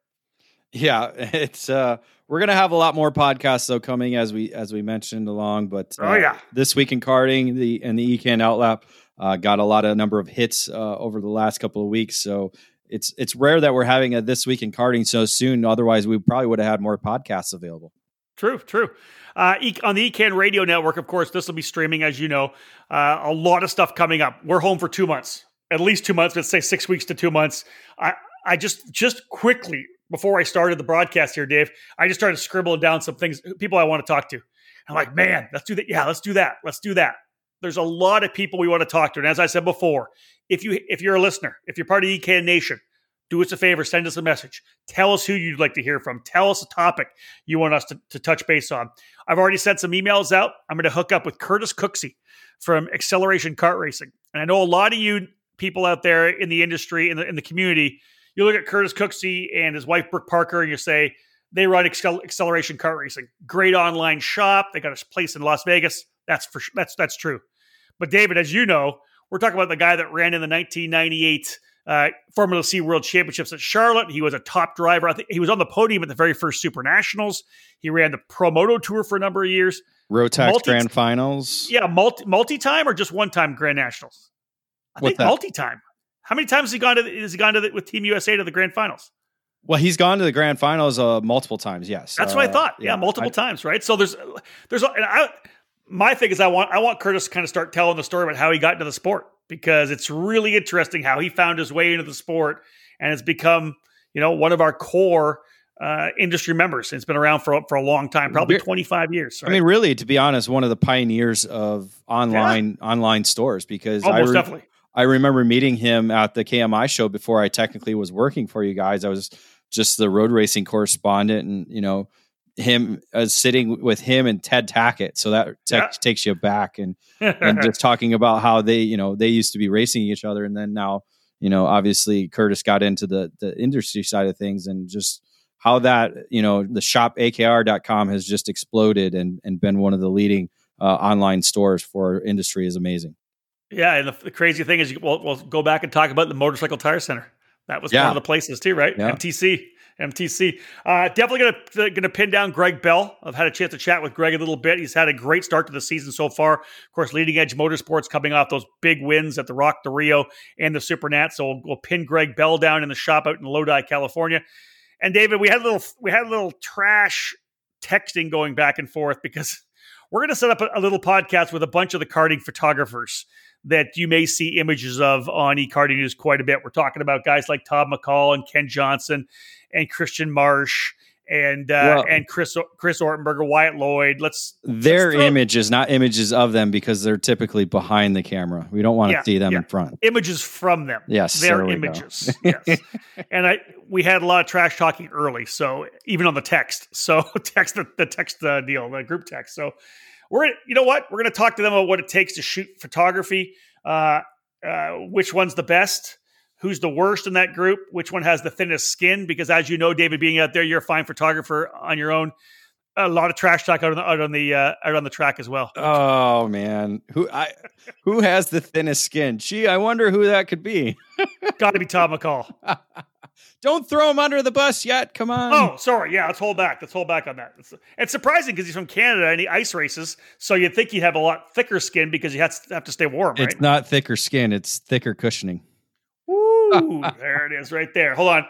Yeah, it's uh we're gonna have a lot more podcasts though coming as we as we mentioned along. But uh, oh yeah, this week in karting the and the EKN Outlap uh, got a lot of number of hits uh, over the last couple of weeks. So it's it's rare that we're having a this week in karting so soon. Otherwise, we probably would have had more podcasts available. True, true. Uh, on the EKN Radio Network, of course, this will be streaming, as you know. Uh, a lot of stuff coming up. We're home for two months, at least two months. Let's say six weeks to two months. I, I just just quickly before I started the broadcast here, Dave, I just started scribbling down some things, people I want to talk to. I'm like, man, let's do that. Yeah, let's do that. Let's do that. There's a lot of people we want to talk to. And as I said before, if you if you're a listener, if you're part of EKN Nation, do us a favor, send us a message. Tell us who you'd like to hear from. Tell us a topic you want us to, to touch base on. I've already sent some emails out. I'm going to hook up with Curtis Cooksey from Acceleration Kart Racing. And I know a lot of you people out there in the industry, in the, in the community, you look at Curtis Cooksey and his wife Brooke Parker, and you say they run Accel- Acceleration Kart Racing. Great online shop. They got a place in Las Vegas. That's for that's that's true. But David, as you know, we're talking about the guy that ran in the 1998 uh, Formula C World Championships at Charlotte. He was a top driver. I think he was on the podium at the very first Super Nationals. He ran the Pro Moto Tour for a number of years. Rotax multi- Grand Finals. Yeah, multi multi time or just one time Grand Nationals. I What's think multi time. How many times has he gone to the, has he gone to the, with Team USA to the Grand Finals? Well, he's gone to the Grand Finals uh, multiple times. Yes, that's what I uh, thought. Yeah, yeah multiple I, times, right? So there's there's and I, my thing is I want I want Curtis to kind of start telling the story about how he got into the sport because it's really interesting how he found his way into the sport and it's become you know one of our core uh, industry members. It's been around for for a long time, probably 25 years. Right? I mean, really, to be honest, one of the pioneers of online yeah. online stores because almost I re- definitely I remember meeting him at the KMI show before I technically was working for you guys. I was just the road racing correspondent, and you know him uh, sitting with him and Ted Tackett. So that te- yeah. takes you back and and just talking about how they you know they used to be racing each other, and then now you know obviously Curtis got into the the industry side of things and just how that you know the shop akr.com has just exploded and and been one of the leading uh, online stores for industry is amazing yeah, and the, the crazy thing is, we'll, we'll go back and talk about the Motorcycle Tire Center. That was yeah. one of the places too, right? Yeah. MTC. MTC. Uh, definitely gonna gonna pin down Greg Bell. I've had a chance to chat with Greg a little bit. He's had a great start to the season so far. Of course, leading edge motorsports coming off those big wins at the ROK the Rio and the Super Nat. So we'll, we'll pin Greg Bell down in the shop out in Lodi, California. And David, we had a little we had a little trash texting going back and forth because we're going to set up a, a little podcast with a bunch of the karting photographers that you may see images of on eKarting News quite a bit. We're talking about guys like Todd McCall and Ken Johnson and Christian Marsh and uh, well, and Chris Chris Ortenberger, Wyatt Lloyd. Let's their let's images, not images of them, because they're typically behind the camera. We don't want to yeah, see them yeah. in front. Images from them. Yes, their images. yes, and I we had a lot of trash talking early, so even on the text, so text the, the text uh, deal, the group text. So we're you know what we're going to talk to them about what it takes to shoot photography uh, uh, which one's the best who's the worst in that group which one has the thinnest skin because as you know david being out there you're a fine photographer on your own a lot of trash talk out on the out on the uh, out on the track as well oh man who i who has the thinnest skin gee i wonder who that could be got to be tom mccall Don't throw him under the bus yet. Come on. Oh, sorry. Yeah, let's hold back. Let's hold back on that. It's, it's surprising because he's from Canada and he ice races, so you'd think he'd have a lot thicker skin because you have to, have to stay warm. Right? It's not thicker skin; it's thicker cushioning. Woo! there it is, right there. Hold on.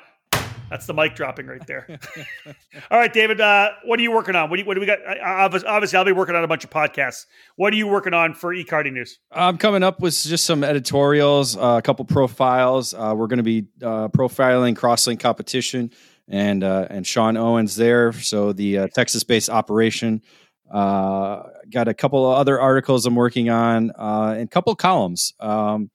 That's the mic dropping right there. All right, David. Uh, what are you working on? What do, you, what do we got? Obviously, I'll be working on a bunch of podcasts. What are you working on for eKarting News? I'm coming up with just some editorials, uh, a couple profiles. Uh, we're going to be uh, profiling crosslink competition, and uh, and Sean Owens there. So the uh, Texas-based operation. got a couple of other articles I'm working on, and a couple columns. Um,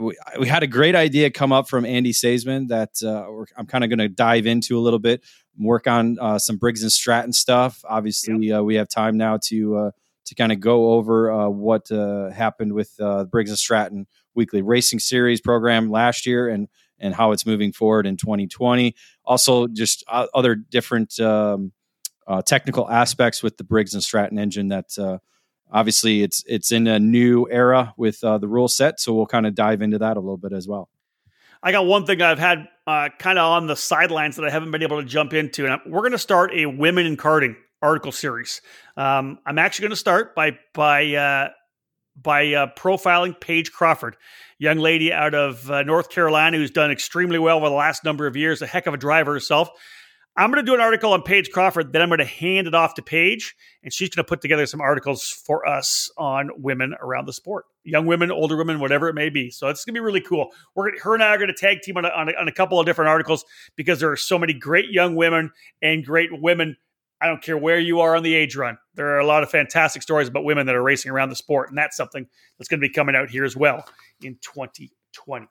we, we had a great idea come up from Andy Saisman that uh, I'm kind of going to dive into a little bit, work on uh, some Briggs and Stratton stuff. Obviously, yep. uh, we have time now to uh, to kind of go over uh, what uh, happened with the Briggs and Stratton Weekly Racing Series program last year and and how it's moving forward in 2020. Also, just other different um, technical aspects with the Briggs and Stratton engine that obviously it's it's in a new era with uh, the rule set, so we'll kind of dive into that a little bit as well. I got one thing I've had uh, kind of on the sidelines that I haven't been able to jump into, and we're going to start a women in karting article series. Um, I'm actually going to start by by uh, by uh, profiling Paige Crawford, young lady out of uh, North Carolina who's done extremely well over the last number of years, a heck of a driver herself. I'm going to do an article on Paige Crawford. Then I'm going to hand it off to Paige, and she's going to put together some articles for us on women around the sport, young women, older women, whatever it may be. So it's going to be really cool. We're her and I are going to tag team on a, on, a, on a couple of different articles because there are so many great young women and great women. I don't care where you are on the age run. There are a lot of fantastic stories about women that are racing around the sport, and that's something that's going to be coming out here as well in 2020.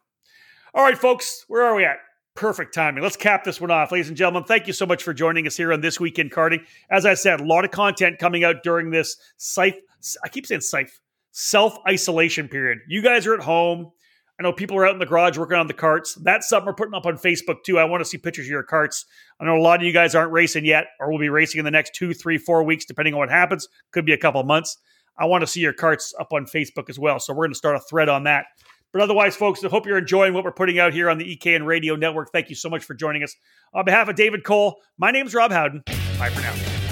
All right, folks, where are we at? Perfect timing. Let's cap this one off. Ladies and gentlemen, thank you so much for joining us here on This Week in Karting. As I said, a lot of content coming out during this safe, I keep saying safe, self isolation period. You guys are at home. I know people are out in the garage working on the karts. That's something we're putting up on Facebook too. I want to see pictures of your karts. I know a lot of you guys aren't racing yet, or will be racing in the next two, three, four weeks, depending on what happens. Could be a couple months. I want to see your karts up on Facebook as well. So we're going to start a thread on that. But otherwise, folks, I hope you're enjoying what we're putting out here on the EKN Radio Network. Thank you so much for joining us. On behalf of David Cole, my name is Rob Howden. Bye for now.